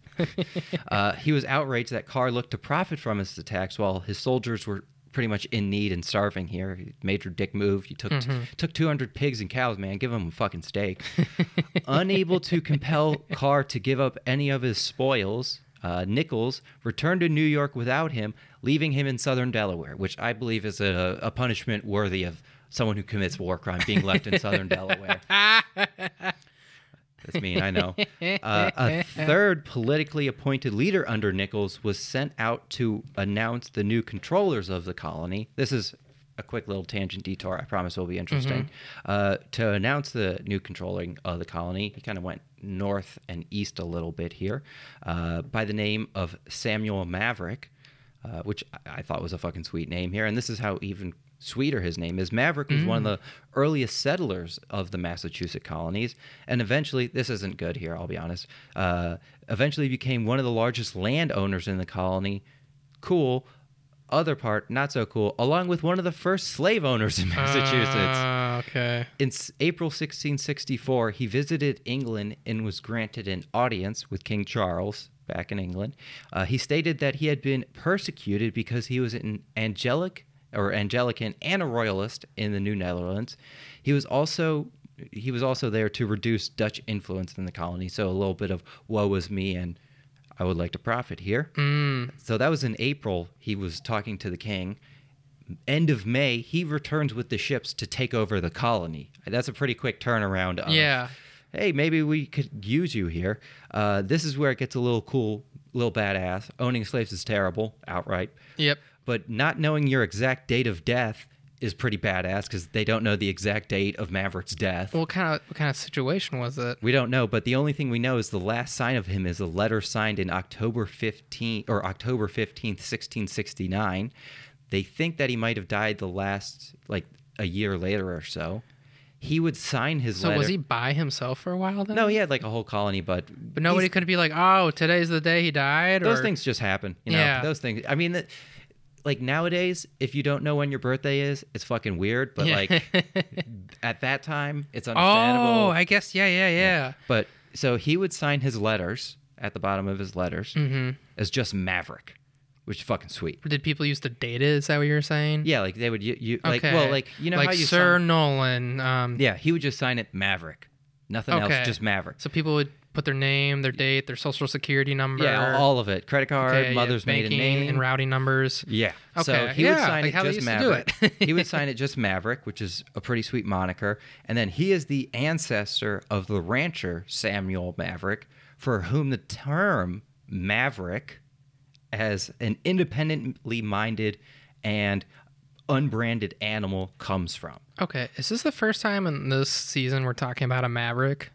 uh, he was outraged that Carr looked to profit from his attacks while his soldiers were pretty much in need and starving here. Major dick move. He took took 200 pigs and cows, man. Give him a fucking steak. Unable to compel Carr to give up any of his spoils, uh, Nicolls returned to New York without him, leaving him in southern Delaware, which I believe is a, a punishment worthy of someone who commits war crime being left in southern Delaware. That's mean, I know. Uh, a third politically appointed leader under Nicolls was sent out to announce the new controllers of the colony. This is a quick little tangent detour. I promise will be interesting. Uh, to announce the new controlling of the colony, he kind of went north and east a little bit here, uh, by the name of Samuel Maverick, uh, which I- I thought was a fucking sweet name here. And this is how even sweeter his name is. Maverick was one of the earliest settlers of the Massachusetts colonies, and eventually, this isn't good here, I'll be honest, uh, eventually became one of the largest landowners in the colony. Cool. Other part, not so cool, along with one of the first slave owners in Massachusetts. Ah, okay. In April 1664, he visited England and was granted an audience with King Charles back in England. Uh, he stated that he had been persecuted because he was an angelic or Anglican and a royalist in the New Netherlands. He was also he was also there to reduce Dutch influence in the colony. So a little bit of woe is me and I would like to profit here. Mm. So that was in April. He was talking to the king. End of May, he returns with the ships to take over the colony. That's a pretty quick turnaround. Of, Yeah. Hey, maybe we could use you here. Uh, this is where it gets a little cool, little badass. Owning slaves is terrible, outright. Yep. But not knowing your exact date of death is pretty badass because they don't know the exact date of Maverick's death. What kind of what kind of situation was it? We don't know, but the only thing we know is the last sign of him is a letter signed in October 15th or October 15th, 1669. They think that he might have died the last like a year later or so. He would sign his letter. So letter. was he by himself for a while then? No, he had like a whole colony, but But nobody could be like, "Oh, today's the day he died." those or- things just happen. You know, Yeah. those things. I mean, that, like nowadays, if you don't know when your birthday is, it's fucking weird. But Yeah. like at that time, it's understandable. oh, I guess yeah, yeah, yeah. But so he would sign his letters at the bottom of his letters Mm-hmm. as just Maverick. which is fucking sweet. Did people used to date it? Is that what you're saying? Yeah, like they would you, you like well like you know like how you Sir sign- Nolan. Um, yeah he would just sign it Maverick, nothing Okay. else, just Maverick. So people would put their name, their date, their social security number. Yeah, all of it. Credit card, okay, yeah, mother's maiden name, and routing numbers. Yeah. So Okay, he would yeah, sign like it just do Maverick. it. he would sign it just Maverick, which is a pretty sweet moniker. And then he is the ancestor of the rancher Samuel Maverick, for whom the term Maverick as an independently minded and unbranded animal comes from. Okay, is this the first time in this season we're talking about a Maverick?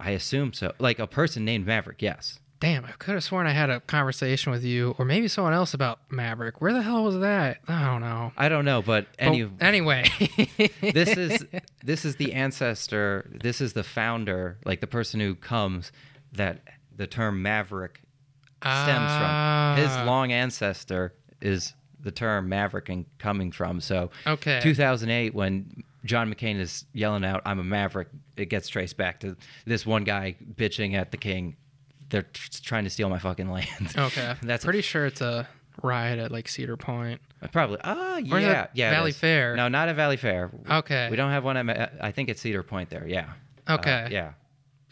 I assume so. Like a person named Maverick, yes. Damn, I could have sworn I had a conversation with you or maybe someone else about Maverick. Where the hell was that? I don't know. I don't know, but But anyway, this is this is the ancestor this is the founder like the person who comes that the term maverick stems from his Ah. long ancestor is the term maverick and coming from so Okay. 2008 when john mccain is yelling out i'm a maverick it gets traced back to this one guy bitching at the king they're tr- trying to steal my fucking land Okay. that's pretty sure it's a riot at like Cedar Point. probably ah yeah is it yeah Valley. Fair? no not at valley fair Okay. we don't have one at Ma- i think it's cedar point there yeah Uh, Okay. yeah.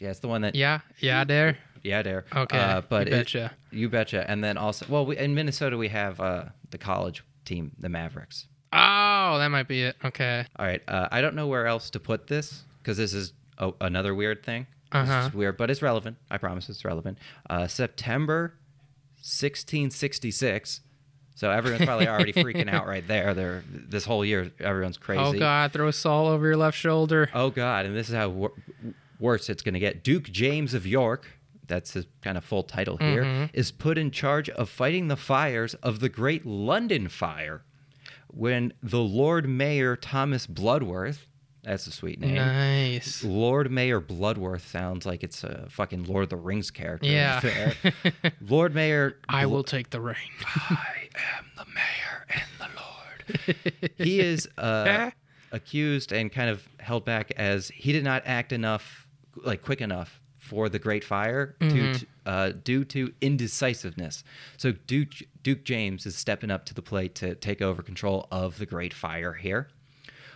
Yeah, it's the one that. Yeah, yeah, there. Yeah, there. Okay, Uh, but you it- betcha. you betcha. And then also, well, we, in Minnesota we have uh, the college team, the Mavericks. Oh, that might be it. Okay. All right. Uh, I don't know where else to put this because this is a, another weird thing. This Uh-huh. is weird, but it's relevant. I promise it's relevant. Uh, September 1666. So everyone's probably already freaking out right there. They're this whole year, everyone's crazy. Oh God, throw a Saul over your left shoulder. Oh God! And this is how wor- worse it's going to get. Duke James of York, that's his kind of full title here, is Mm-hmm. put in charge of fighting the fires of the Great London Fire, when the Lord Mayor Thomas Bloodworth, that's a sweet name. Nice. Lord Mayor Bloodworth sounds like it's a fucking Lord of the Rings character. Yeah. Lord Mayor. I Blo- will take the reign. I am the mayor and the lord. he is uh, accused and kind of held back as he did not act enough, like quick enough for the Great Fire due to, uh, due to indecisiveness. So Duke Duke James is stepping up to the plate to take over control of the Great Fire here.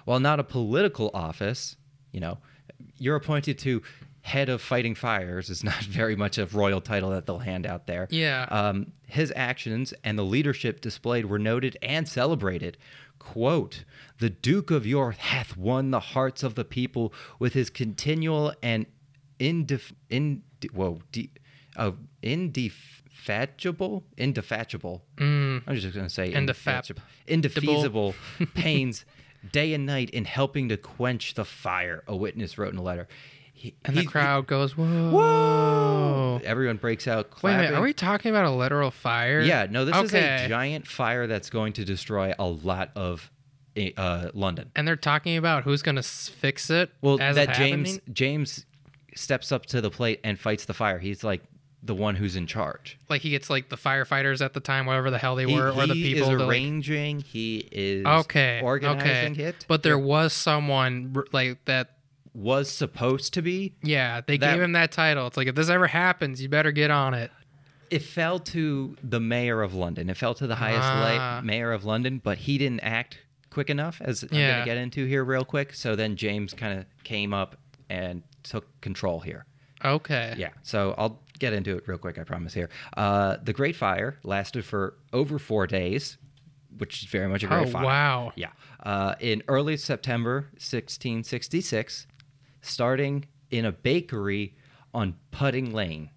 While not a political office, you know, you're appointed to head of fighting fires is not very much a royal title that they'll hand out there. Yeah. Um, his actions and the leadership displayed were noted and celebrated. Quote, the Duke of York hath won the hearts of the people with his continual and indef- in, whoa, de- uh, indefatigable, indefatigable. Mm. I'm just going to say Indefap- indefeasible pains day and night in helping to quench the fire, a witness wrote in a letter. He- And the he- crowd goes, whoa. Whoa! Everyone breaks out Wait a minute, are we talking about a literal fire? Yeah, no, this is a giant fire that's going to destroy a lot of uh, London. And they're talking about who's going to fix it. Well, as that James happening? James steps up to the plate and fights the fire. He's like the one who's in charge. like he gets like the firefighters at the time, whatever the hell they He, were, or the people. he is to, like- arranging. he is okay, organizing okay. it. But there was someone like that. was supposed to be. Yeah, they That- gave him that title. It's like if this ever happens, you better get on it. It fell to the mayor of London. It fell to the highest Ah. la- mayor of London, but he didn't act quick enough, as I'm going to get into here real quick. So then James kind of came up and took control here. Okay. Yeah, so I'll get into it real quick, I promise here. Uh, the Great Fire lasted for over four days, which is very much a great Oh fire. wow. Yeah. Uh, in early September 1666, starting in a bakery on Pudding Lane.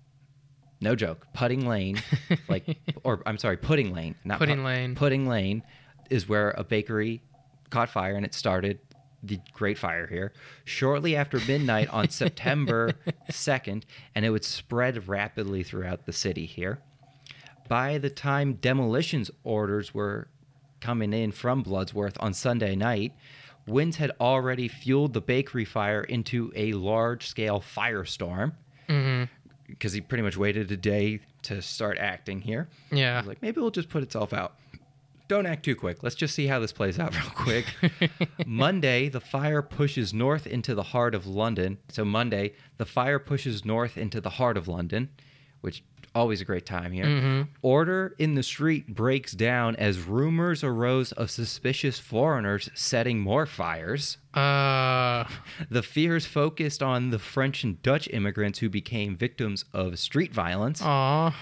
No joke. Pudding Lane, like, or I'm sorry, Pudding Lane, not Pudding Pu- Lane. Pudding Lane is where a bakery caught fire and it started the Great Fire here. Shortly after midnight on September 2nd, and it would spread rapidly throughout the city here. By the time demolitions orders were coming in from Bloodsworth on Sunday night, winds had already fueled the bakery fire into a large scale firestorm hmm because he pretty much waited a day to start acting here. Yeah. like, maybe it'll just put itself out. Don't act too quick. Let's just see how this plays out real quick. Monday, the fire pushes north into the heart of London. So, Monday, the fire pushes north into the heart of London, which Always a great time here. Mhm. Order in the street breaks down as rumors arose of suspicious foreigners setting more fires. Uh, The fears focused on the French and Dutch immigrants who became victims of street violence. aw.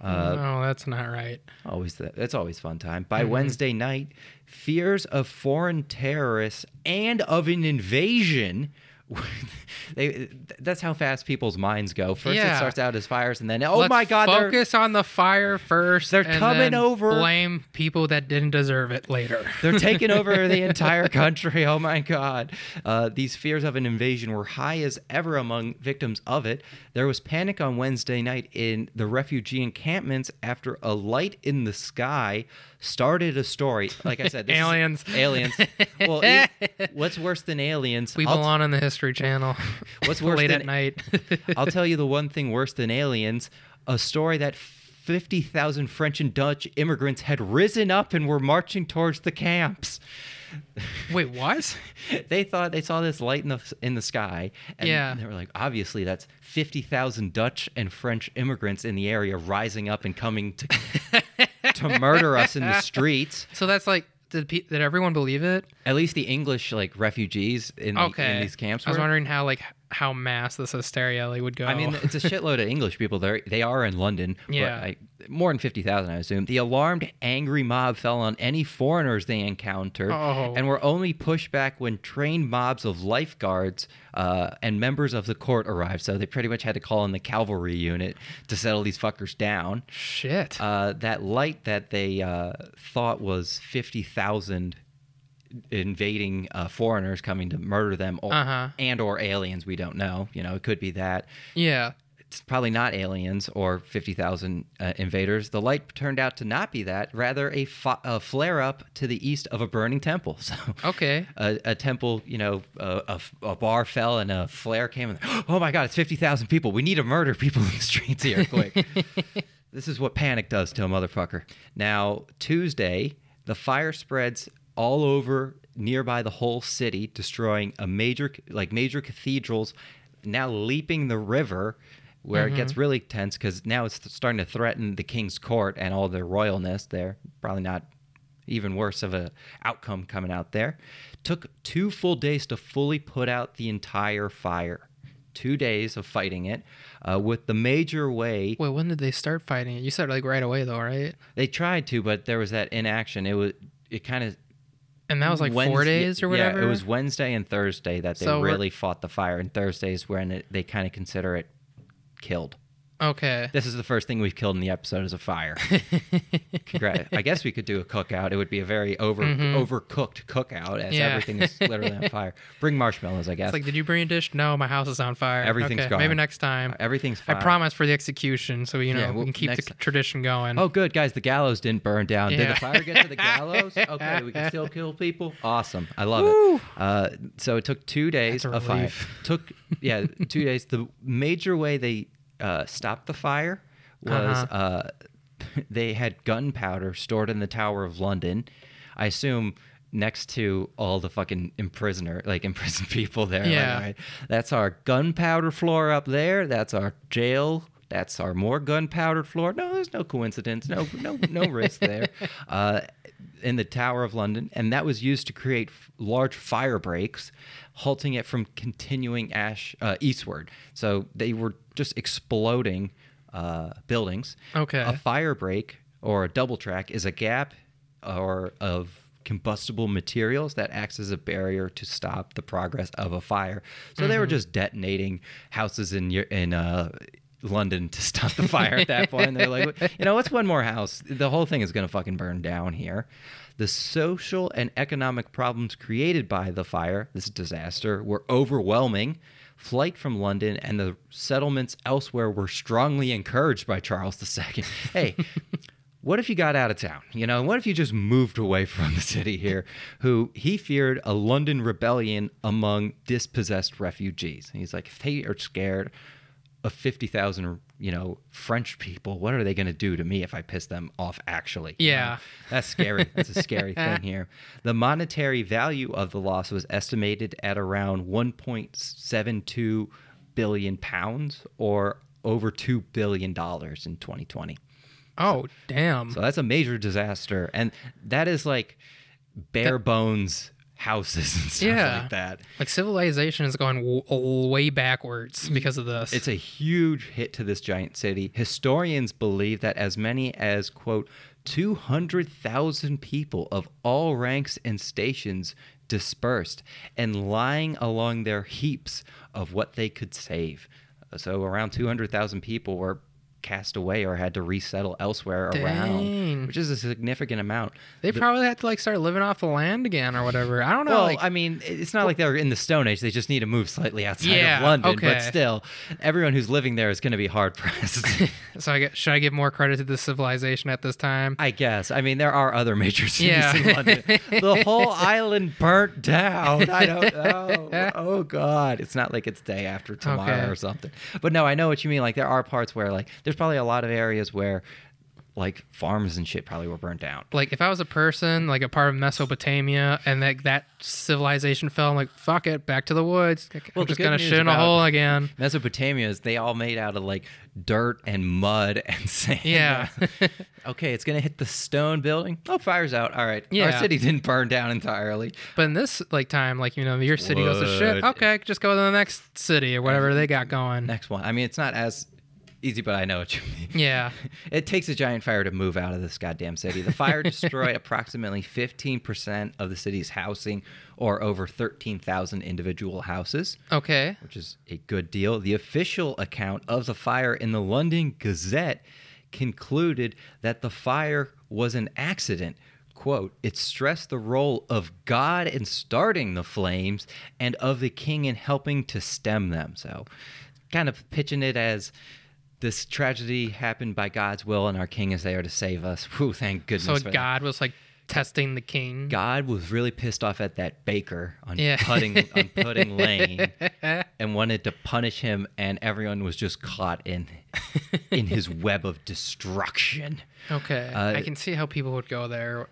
Uh, no, that's not right. Always the, that's always fun time. By Wednesday night, fears of foreign terrorists and of an invasion. they that's how fast people's minds go. First it starts out as fires, and then oh Let's my god, focus on the fire first. They're and coming over. Blame people that didn't deserve it later. They're taking over the entire country. Oh my God. Uh, these fears of an invasion were high as ever among victims of it. There was panic on Wednesday night in the refugee encampments after a light in the sky started a story. Like I said, Aliens. aliens. Well, what's worse than aliens? we I'll t- belong on the History Channel. What's worse late than- at night? I'll tell you the one thing worse than aliens a story that 50,000 French and Dutch immigrants had risen up and were marching towards the camps. Wait, what? they thought they saw this light in the in the sky, and Yeah. they were like, obviously that's fifty thousand Dutch and French immigrants in the area rising up and coming to to murder us in the streets. So that's like, did pe- did everyone believe it? At least the English like refugees in, the, Okay. in these camps. I was wondering how like how mass this hysteria like, would go. I mean, it's a shitload of English people. They they are in London. but Yeah. I, more than fifty thousand, I assume. The alarmed, angry mob fell on any foreigners they encountered, Oh. and were only pushed back when trained mobs of lifeguards uh, and members of the court arrived. So they pretty much had to call in the cavalry unit to settle these fuckers down. shit. Uh, that light that they uh, thought was fifty thousand invading uh, foreigners coming to murder them, or, Uh-huh. and or aliens. We don't know. You know, it could be that yeah. it's probably not aliens or 50,000 uh, invaders. The light turned out to not be that, rather a, a flare up to the east of a burning temple. So Okay. a, a temple, you know, a bar fell and a flare came and oh my god, it's 50,000 people. We need to murder people in the streets here quick. this is what panic does to a motherfucker. Now, Tuesday, the fire spreads all over nearby the whole city, destroying a major like major cathedrals, now leaping the river where it gets really tense because now it's starting to threaten the king's court and all their royalness there. Probably not even worse of a outcome coming out there. Took two full days to fully put out the entire fire. Two days of fighting it, uh, with the major way Wait, when did they start fighting it? You said like right away though, right? they tried to, but there was that inaction. It was it kind of And that was like four days or whatever. Yeah, it was Wednesday and Thursday that they So really fought the fire, and Thursdays when it, they kind of consider it killed. Okay. This is the first thing we've killed in the episode is a fire. Congrats. I guess we could do a cookout. It would be a very over overcooked cookout as Mm-hmm. Yeah. everything is literally on fire. Bring marshmallows, I guess. It's like, did you bring a dish? No, my house is on fire. Everything's okay, gone. Maybe next time. Everything's I promise for the execution, so you know Yeah, we can keep the next- tradition going. Oh, good guys! The gallows didn't burn down. Did the fire get to the gallows? Okay, we can still kill people. Awesome, I love Woo. it. Uh, so it took two days of fire. Took yeah, two days. The major way they uh, stopped the fire was Uh-huh. uh, they had gunpowder stored in the Tower of London. I assume next to all the fucking imprisoner like imprisoned people there. Like, Yeah. right, that's our gunpowder floor up there. That's our jail. That's our more gunpowder floor. No, there's no coincidence. No, no, no risk there. Uh, in the Tower of London, and that was used to create f- large fire breaks, halting it from continuing ash uh, eastward. So they were just exploding uh, buildings. Okay. A fire break or a double track is a gap or of combustible materials that acts as a barrier to stop the progress of a fire. So they were just detonating houses in in uh, London to stop the fire at that point. They're like, you know, what's one more house? The whole thing is going to fucking burn down here. The social and economic problems created by the fire, this disaster, were overwhelming. Flight from London and the settlements elsewhere were strongly encouraged by Charles II. Hey, what if you got out of town? You know, what if you just moved away from the city here? Who he feared a London rebellion among dispossessed refugees. And he's like, if they are scared of 50,000, you know, French people, what are they going to do to me if I piss them off actually? You Yeah. know, that's scary. That's a scary thing here. The monetary value of the loss was estimated at around 1.72 billion pounds or over $2 billion in 2020. Oh, damn. So that's a major disaster. And that is like bare bones houses and stuff Yeah. like that. like civilization is going w- way backwards because of this. It's a huge hit to this giant city. Historians believe that as many as, quote, 200,000 people of all ranks and stations dispersed and lying along their heaps of what they could save. So around 200,000 people were cast away or had to resettle elsewhere Dang. around, which is a significant amount. they The- probably had to like start living off the land again or whatever. I don't know. well, like, I mean, it's not like they're in the Stone Age. They just need to move slightly outside Yeah, of London. okay. But still, everyone who's living there is going to be hard pressed. so I get, should I give more credit to the civilization at this time? I guess. I mean, there are other major cities Yeah. in London. The whole island burnt down. I don't know. Oh God, it's not like it's day after tomorrow Okay. or something. But no, I know what you mean. Like there are parts where like there's probably a lot of areas where like farms and shit probably were burnt down. like if I was a person, like a part of Mesopotamia, and that that civilization fell, I'm like, fuck it, back to the woods. Well, I'm the just gonna news shit in a hole again. Mesopotamia is they all made out of like dirt and mud and sand. Yeah. okay, it's gonna hit the stone building. Oh, fire's out. All right. Yeah. Our city didn't burn down entirely. But in this like time, like you know, your city goes to shit. Okay, just go to the next city or whatever they got going. Next one. I mean, it's not as easy, but I know what you mean. Yeah. It takes a giant fire to move out of this goddamn city. The fire destroyed approximately 15% of the city's housing, or over 13,000 individual houses, Okay. which is a good deal. The official account of the fire in the London Gazette concluded that the fire was an accident. Quote, it stressed the role of God in starting the flames and of the king in helping to stem them. So, kind of pitching it as this tragedy happened by God's will and our king is there to save us. Whew, thank goodness. So for that. God was like testing the king. God was really pissed off at that baker on Yeah. pudding on pudding lane and wanted to punish him and everyone was just caught in in his web of destruction. Okay. Uh, I can see how people would go there.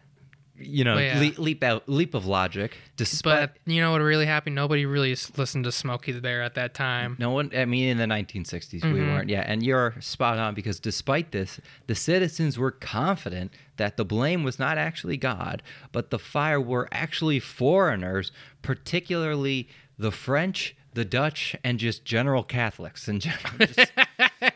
You know, Well, yeah. leap, leap out leap of logic. Despite But you know what really happened? Nobody really listened to Smokey the Bear at that time. no one I mean in the 1960s we Mhm. weren't. Yeah, and you're spot on because despite this, the citizens were confident that the blame was not actually God, but the fire were actually foreigners, particularly the French, the Dutch, and just general Catholics in general. Just,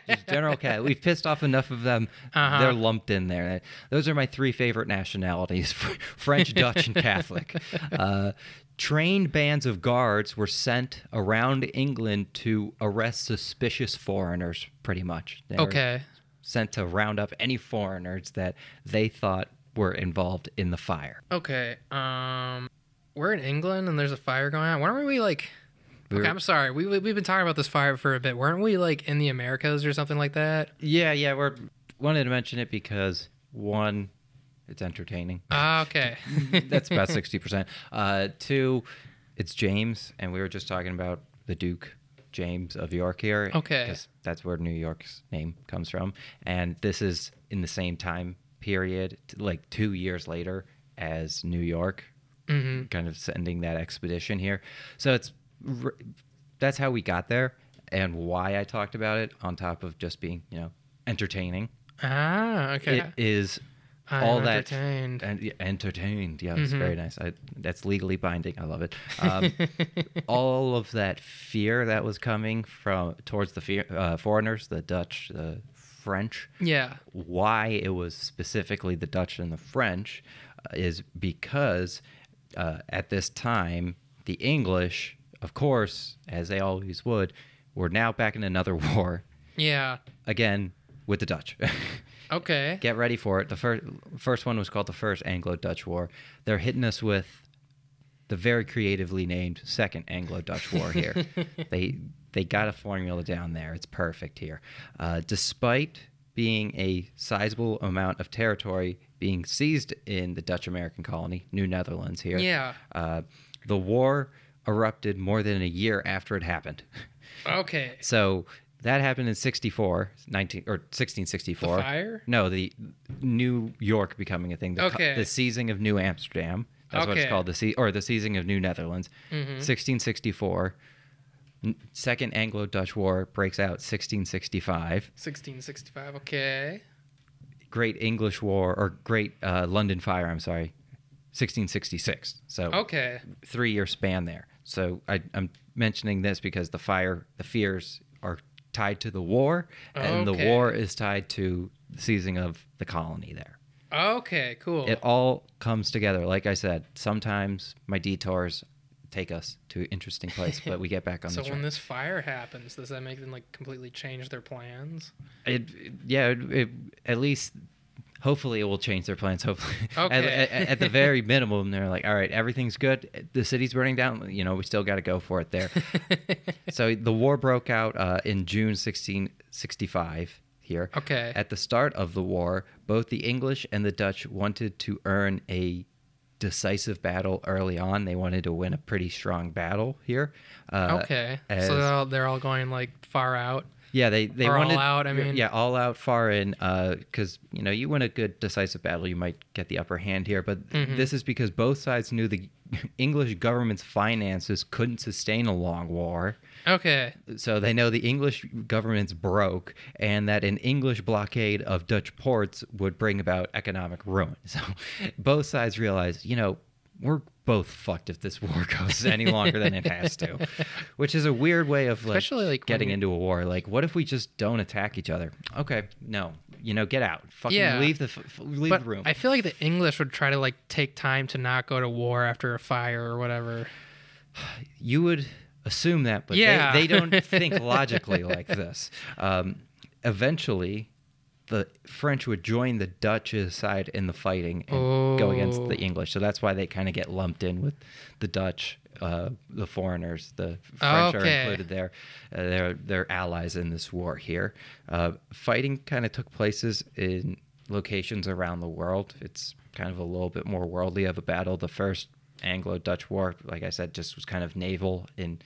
just general cat. We've pissed off enough of them. Uh-huh. They're lumped in there. Those are my three favorite nationalities French, Dutch, and Catholic. Uh, trained bands of guards were sent around England to arrest suspicious foreigners, pretty much. They Okay. Sent to round up any foreigners that they thought were involved in the fire. Okay. Um, we're in England and there's a fire going on. Weren't we like? We Okay, were- I'm sorry. We we- we've been talking about this fire for a bit. Weren't we like in the Americas or something like that? Yeah, yeah, we're wanted to mention it because one, it's entertaining. Ah, okay. That's about sixty percent. Uh, two, it's James, and we were just talking about the Duke James of York here. Okay. 'cause that's where New York's name comes from, and this is in the same time period, like two years later as New York, hmm kind of sending that expedition here. So it's that's how we got there, and why I talked about it on top of just being you know entertaining. Ah, okay. It is I'm all that entertained. and yeah, entertained. Yeah, it's Mhm. very nice. I, that's legally binding. I love it. Um, all of that fear that was coming from towards the fear, uh, foreigners, the Dutch, the French. yeah. Why it was specifically the Dutch and the French uh, is because uh, at this time the English, of course, as they always would, we're now back in another war Yeah. again with the Dutch. Okay. Get ready for it. The first first one was called the First Anglo-Dutch War. They're hitting us with the very creatively named Second Anglo-Dutch War here. they they got a formula down there. It's perfect here. Uh, despite being a sizable amount of territory being seized in the Dutch American colony, New Netherlands here. Yeah. Uh, the war erupted more than a year after it happened. Okay. So that happened in 64, 19 or 1664. The fire? No, the New York becoming a thing. The, Okay. the seizing of New Amsterdam. That's what it's called. The sea or the seizing of New Netherlands. Mm-hmm. 1664. N- Second Anglo-Dutch War breaks out 1665. 1665. Okay. Great English War or Great uh, London Fire. I'm sorry, 1666. So Okay. three year span there. So I, I'm mentioning this because the fire, the fears are tied to the war, and the war is tied to the seizing of the colony there. Okay. Cool. It all comes together. Like I said, sometimes my detours take us to an interesting place, but we get back on so the track. when this fire happens, does that make them like completely change their plans? it, yeah, it, it, at least. Hopefully, it will change their plans. Hopefully, at, Okay. at, at the very minimum, they're like, "All right, everything's good. The city's burning down. You know, we still got to go for it there." so the war broke out uh, in June 1665 here. Okay. At the start of the war, both the English and the Dutch wanted to earn a decisive battle early on. They wanted to win a pretty strong battle here. Uh, okay. so they're all, they're all going like far out. Yeah, they they Or all wanted out, I mean. yeah, all out, far in, because you know you win a good decisive battle, you might get the upper hand here. But Mhm. this is because both sides knew the English government's finances couldn't sustain a long war. Okay. So they know the English government's broke, and that an English blockade of Dutch ports would bring about economic ruin. So both sides realize, you know, we're both fucked if this war goes any longer than it has to, which is a weird way of like, Especially, like, getting you- into a war. Like, what if we just don't attack each other? Okay, no, you know, get out, fucking Yeah. leave the f- f- leave But the room. I feel like the English would try to like take time to not go to war after a fire or whatever. you would assume that, but Yeah. they, they don't think logically like this. Um, eventually, the French would join the Dutch's side in the fighting and go against Oh. the English. So that's why they kind of get lumped in with the Dutch, uh, the foreigners. The French are included there. Uh, they're they're allies in this war here. Uh, fighting kind of took places in locations around the world. It's kind of a little bit more worldly of a battle. The first Anglo-Dutch War, like I said, just was kind of naval in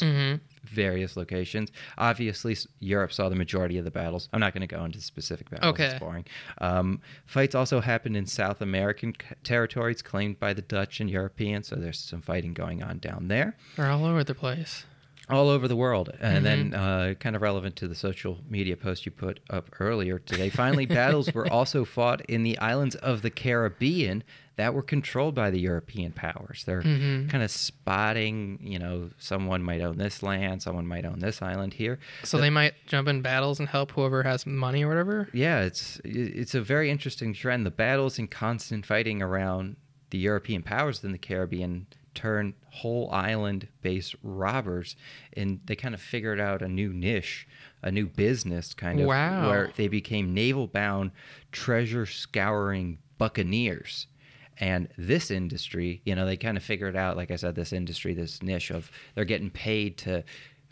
Mhm. various locations. Obviously, Europe saw the majority of the battles. I'm not going to go into specific battles. Okay. It's boring. Um, fights also happened in South American c- territories claimed by the Dutch and Europeans, so there's some fighting going on down there They're all over the place. all over the world. And then, Mm-hmm. uh, kind of relevant to the social media post you put up earlier today, finally, battles were also fought in the islands of the Caribbean that were controlled by the European powers. They're Mhm. kind of spotting, you know, someone might own this land, someone might own this island here. So they might jump in battles and help whoever has money or whatever. Yeah, it's it's a very interesting trend. The battles and constant fighting around the European powers in the Caribbean turn whole island based robbers and they kind of figured out a new niche, a new business kind of Wow. where they became naval bound treasure scouring buccaneers. And this industry, you know, they kind of figured out, like I said, this industry, this niche of they're getting paid to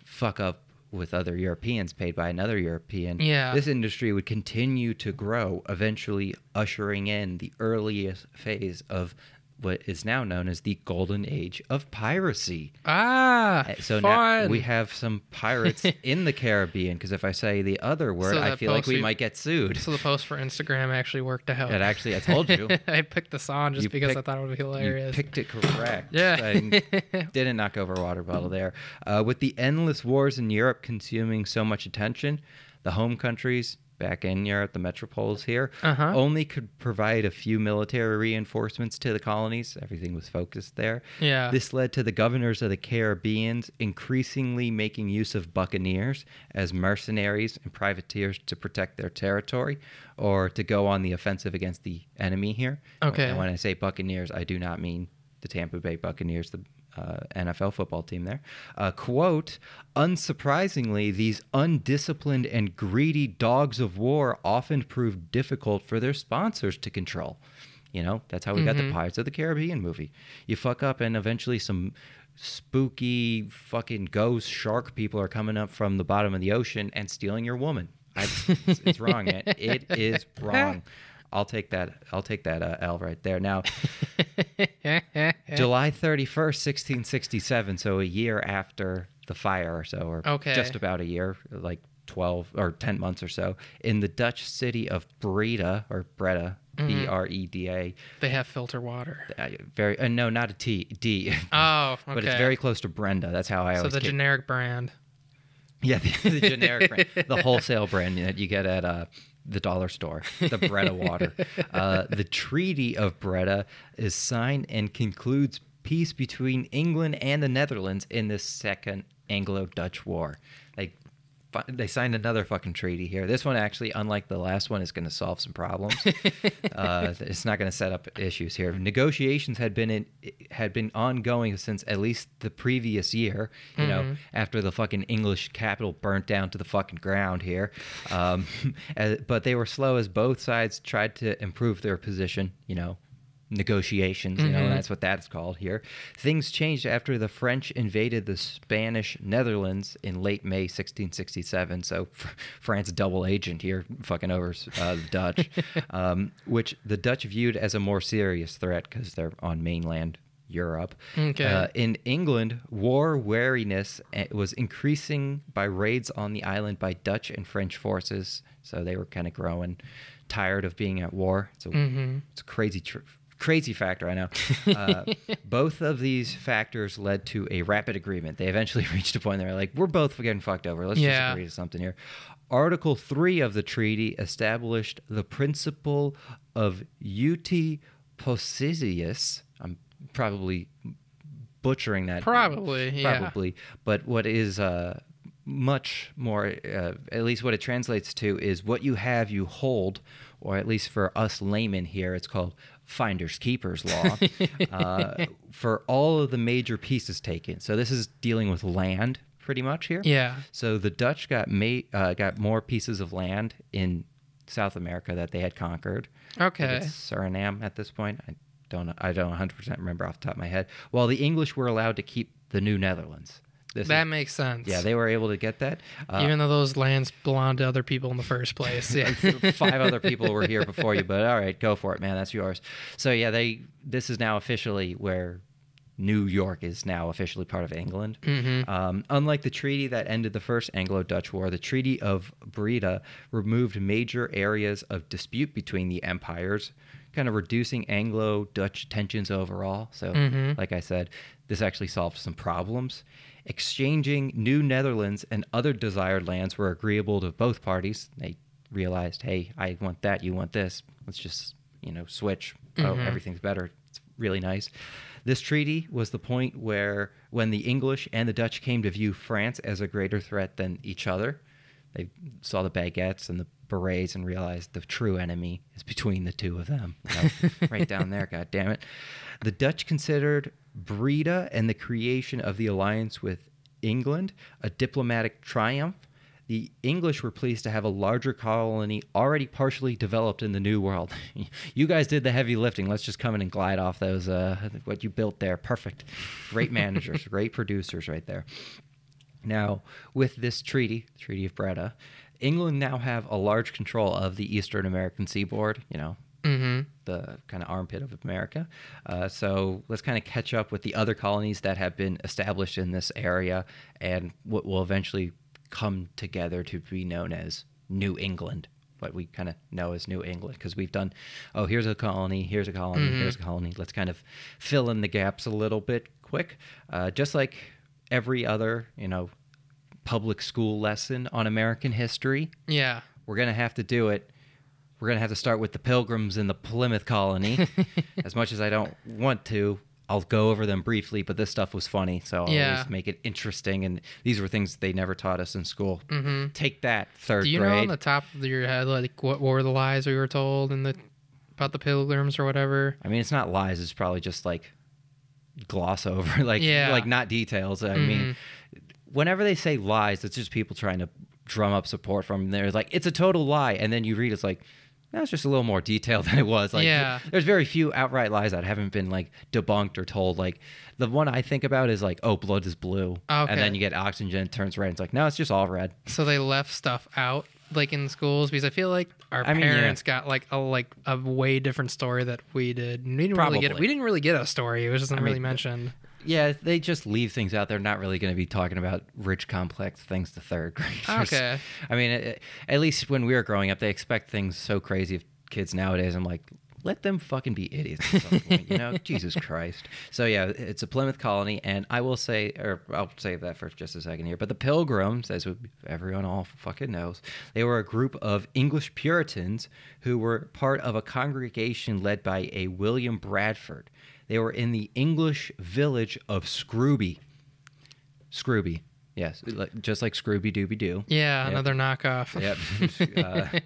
fuck up with other Europeans, paid by another European. Yeah. This industry would continue to grow, eventually ushering in the earliest phase of what is now known as the golden age of piracy. Ah, Uh, So fun. now we have some pirates in the Caribbean because if I say the other word, So I feel like we you- might get sued. So the post for Instagram actually worked out. It actually, I told you. I picked this on just You because I thought it would be You hilarious. picked it correct. Yeah. Didn't knock over a water bottle there. Uh, with the endless wars in Europe consuming so much attention, the home countries back in Europe, the metropoles here, Uh-huh. only could provide a few military reinforcements to the colonies. Everything was focused there. Yeah. This led to the governors of the Caribbeans increasingly making use of buccaneers as mercenaries and privateers to protect their territory or to go on the offensive against the enemy here. Okay. And when I say buccaneers, I do not mean the Tampa Bay Buccaneers, the uh, NFL football team there. Uh, quote, unsurprisingly, these undisciplined and greedy dogs of war often prove difficult for their sponsors to control. You know, that's how we got the Mhm. Pirates of the Caribbean movie. You fuck up, and eventually some spooky fucking ghost shark people are coming up from the bottom of the ocean and stealing your woman. I, it's, it's wrong. It, it is wrong. I'll take that. I'll take that uh, L right there. Now, July 31st, 1667, so a year after the fire or so, or Okay. just about a year, like 12 or 10 months or so in the Dutch city of Breda or Breda, B R E D A. They have filter water. Uh, Very uh, no, not a T, D. Oh, okay. but it's very close to Brenda. That's how I so always So the get- generic brand. Yeah, the, the generic brand, the wholesale brand that you get at uh, the dollar store, the Breda water. Uh, the Treaty of Breda is signed and concludes peace between England and the Netherlands in the Second Anglo-Dutch War. Like they signed another fucking treaty here. This one actually, unlike the last one, is going to solve some problems. uh, it's not going to set up issues here. Negotiations had been in, had been ongoing since at least the previous year. You know, after the fucking English capital burnt down to the fucking ground here. Um, uh, but they were slow as both sides tried to improve their position. You know, negotiations. You know, Mhm. that's what that's called here. Things changed after the French invaded the Spanish Netherlands in late May 1667. So Fr- France double agent here, fucking over uh, the Dutch, um, which the Dutch viewed as a more serious threat because they're on mainland. Europe. Okay. Uh, in England, war wariness eh, was increasing by raids on the island by Dutch and French forces. So they were kind of growing tired of being at war. It's a, Mhm. it's a crazy, tr- crazy factor. I know. Uh, both of these factors led to a rapid agreement. They eventually reached a point. They were like, "We're both getting fucked over. Let's Yeah. just agree to something here." Article three of the treaty established the principle of uti possideus. I'm probably butchering that. Probably, yeah. Probably. But what is uh, much more, uh, at least what it translates to, is what you have, you hold, or at least for us laymen here, it's called finders keepers law uh, for all of the major pieces taken. So this is dealing with land pretty much here. Yeah. So the Dutch got ma- uh, got more pieces of land in South America that they had conquered. Okay. Suriname at this point. I don't. I don't 100% remember off the top of my head. While the English were allowed to keep the New Netherlands. This That is- makes sense. yeah, they were able to get that. Uh, Even though those lands belonged to other people in the first place. Yeah. five other people were here before you, but all right, go for it, man. That's yours. So yeah, they this is now officially where New York is now officially part of England. hmm Um, unlike the treaty that ended the first Anglo-Dutch War, the Treaty of Breda removed major areas of dispute between the empires, kind of reducing Anglo-Dutch tensions overall. So, Mhm. like I said, this actually solved some problems. Exchanging New Netherlands and other desired lands were agreeable to both parties. They realized, hey, I want that, you want this. Let's just, you know, switch. Oh, Mhm. everything's better. It's really nice. This treaty was the point where, when the English and the Dutch came to view France as a greater threat than each other, they saw the baguettes and the berets and realized the true enemy is between the two of them. You know, right down there, God damn it. The Dutch considered Breda and the creation of the alliance with England a diplomatic triumph. The English were pleased to have a larger colony already partially developed in the New World. you guys did the heavy lifting. Let's just come in and glide off those uh, what you built there. Perfect. Great managers, great producers right there. Now, with this treaty, Treaty of Breda, England now have a large control of the Eastern American seaboard, you know, hmm the kind of armpit of America. Uh, so let's kind of catch up with the other colonies that have been established in this area and what will eventually come together to be known as New England. What we kind of know as New England, because we've done, oh, here's a colony, here's a colony, Mhm. here's a colony. Let's kind of fill in the gaps a little bit quick. Uh, just like every other, you know, public school lesson on American history, Yeah. we're going to have to do it. We're going to have to start with the Pilgrims in the Plymouth colony. as much as I don't want to, I'll go over them briefly, but this stuff was funny, so I'll Yeah. make it interesting. And these were things they never taught us in school. hmm Take that, third Do you know on the top of your head like what were the lies we were told in the about the pilgrims or whatever? I mean, it's not lies. It's probably just like gloss over, like Yeah. like not details. I mean, whenever they say lies, it's just people trying to drum up support from there. It's like it's a total lie, and then you read it's like. That's just a little more detailed than it was. Like, Yeah. there's very few outright lies that haven't been like debunked or told. Like, the one I think about is like, oh, blood is blue, Okay. and then you get oxygen, it turns red. It's like, no, it's just all red. So they left stuff out like in schools because I feel like our I mean, yeah. parents got like a like a way different story that we did. We didn't really get Probably. we didn't really get a story. It was just I not really mentioned. Yeah, they just leave things out. They're not really going to be talking about rich, complex things to third graders. Okay. I mean, it, at least when we were growing up, they expect things so crazy of kids nowadays. I'm like, let them fucking be idiots at some point, you know? Jesus Christ. So, yeah, it's a Plymouth colony. And I will say, or I'll save that for just a second here, but the Pilgrims, as everyone all fucking knows, they were a group of English Puritans who were part of a congregation led by a William Bradford. They were in the English village of Scrooby. Scrooby. Yes, just like Scrooby Dooby Doo. Yeah, Yep. another knockoff. Yep.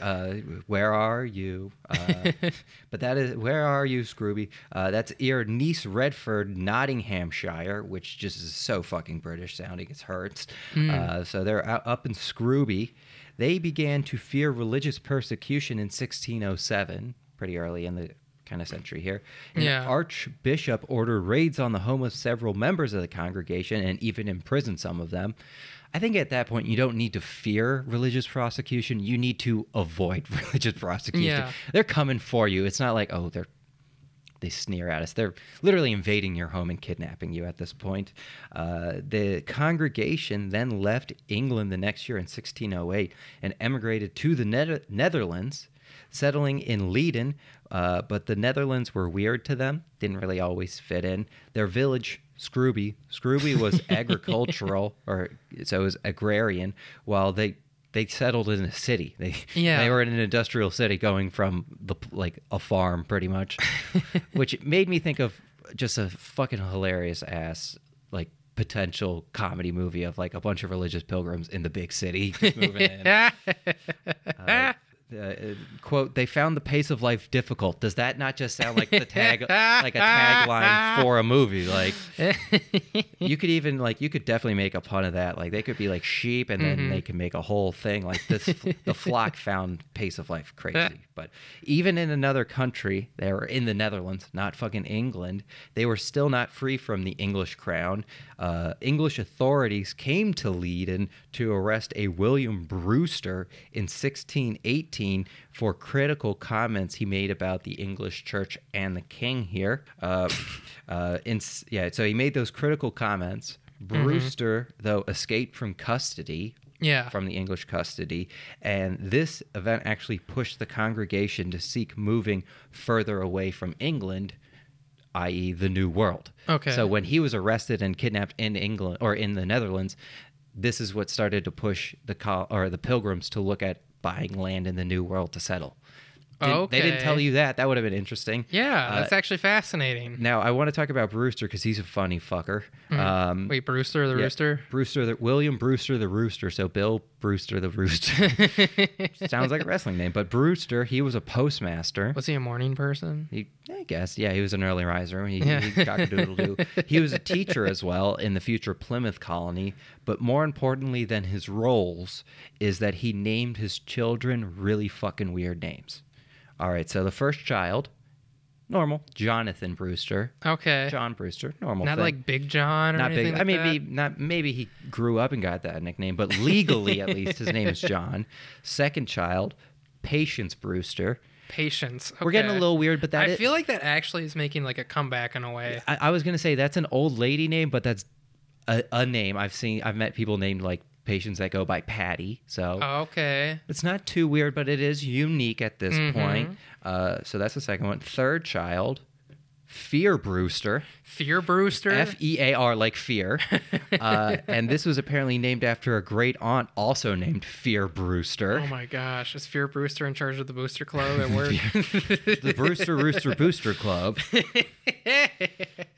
uh, uh, where are you? Uh, but that is where are you, Scrooby? Uh, that's ear Nice Retford, Nottinghamshire, which just is so fucking British sounding. It hurts. Uh, so they're out, up in Scrooby. They began to fear religious persecution in 1607, pretty early in the kind of century here. And Yeah. Archbishop ordered raids on the home of several members of the congregation and even imprisoned some of them. I think at that point you don't need to fear religious prosecution. You need to avoid religious prosecution. Yeah. They're coming for you. It's not like, oh, they're they sneer at us. They're literally invading your home and kidnapping you at this point. Uh, the congregation then left England the next year in 1608 and emigrated to the Nether- Netherlands, settling in Leiden. Uh, but the Netherlands were weird to them, didn't really always fit in. Their village, Scrooby, Scrooby was agricultural, or so it was agrarian, while they they settled in a city. They Yeah. they were in an industrial city going from the like a farm pretty much, which made me think of just a fucking hilarious ass like potential comedy movie of like a bunch of religious pilgrims in the big city just moving in. Uh, uh, quote they found the pace of life difficult. Does that not just sound like the tag like a tagline for a movie? Like you could even like you could definitely make a pun of that. Like they could be like sheep and then they can make a whole thing. Like this the flock found pace of life crazy. But even in another country they were in the netherlands not fucking england they were still not free from the english crown. Uh, english authorities came to leiden to arrest a william brewster in 1618 for critical comments he made about the english church and the king here uh, uh, in, yeah so he made those critical comments brewster though escaped from custody yeah. from the English custody. And this event actually pushed the congregation to seek moving further away from England, i.e., the New World. Okay. So when he was arrested and kidnapped in England or in the Netherlands, this is what started to push the or the pilgrims to look at buying land in the New World to settle. Didn't- They didn't tell you that. That would have been interesting. yeah, Uh, that's actually fascinating. Now I want to talk about Brewster because he's a funny fucker. Um, Wait, Brewster the yeah, Rooster? Brewster, the, William Brewster the Rooster. So Bill Brewster the Rooster. Sounds like a wrestling name, but Brewster, he was a postmaster. Was he a morning person? He, I guess, yeah, he was an early riser. He, Yeah. he cock-a-doodle-doo. He was a teacher as well in the future Plymouth colony. But more importantly than his roles is that he named his children really fucking weird names. All right, so the first child, normal, Jonathan Brewster. Okay. John Brewster, normal. Not thing like Big John or not anything big. like I mean, maybe not. Maybe he grew up and got that nickname, but legally, at least, his name is John. Second child, Patience Brewster. Patience. We're getting a little weird, but that I feel like that actually is making like a comeback in a way. I, I was gonna say that's an old lady name, but that's a, a name I've seen. I've met people named like Patience that go by Patty. So Okay. it's not too weird, but it is unique at this Mhm. point. Uh, so that's the second one. Third child, Fear Brewster. Fear Brewster. F E A R, like fear. Uh, and this was apparently named after a great aunt, also named Fear Brewster. oh my gosh, is Fear Brewster in charge of the Booster Club at work? the Brewster Rooster Booster Club.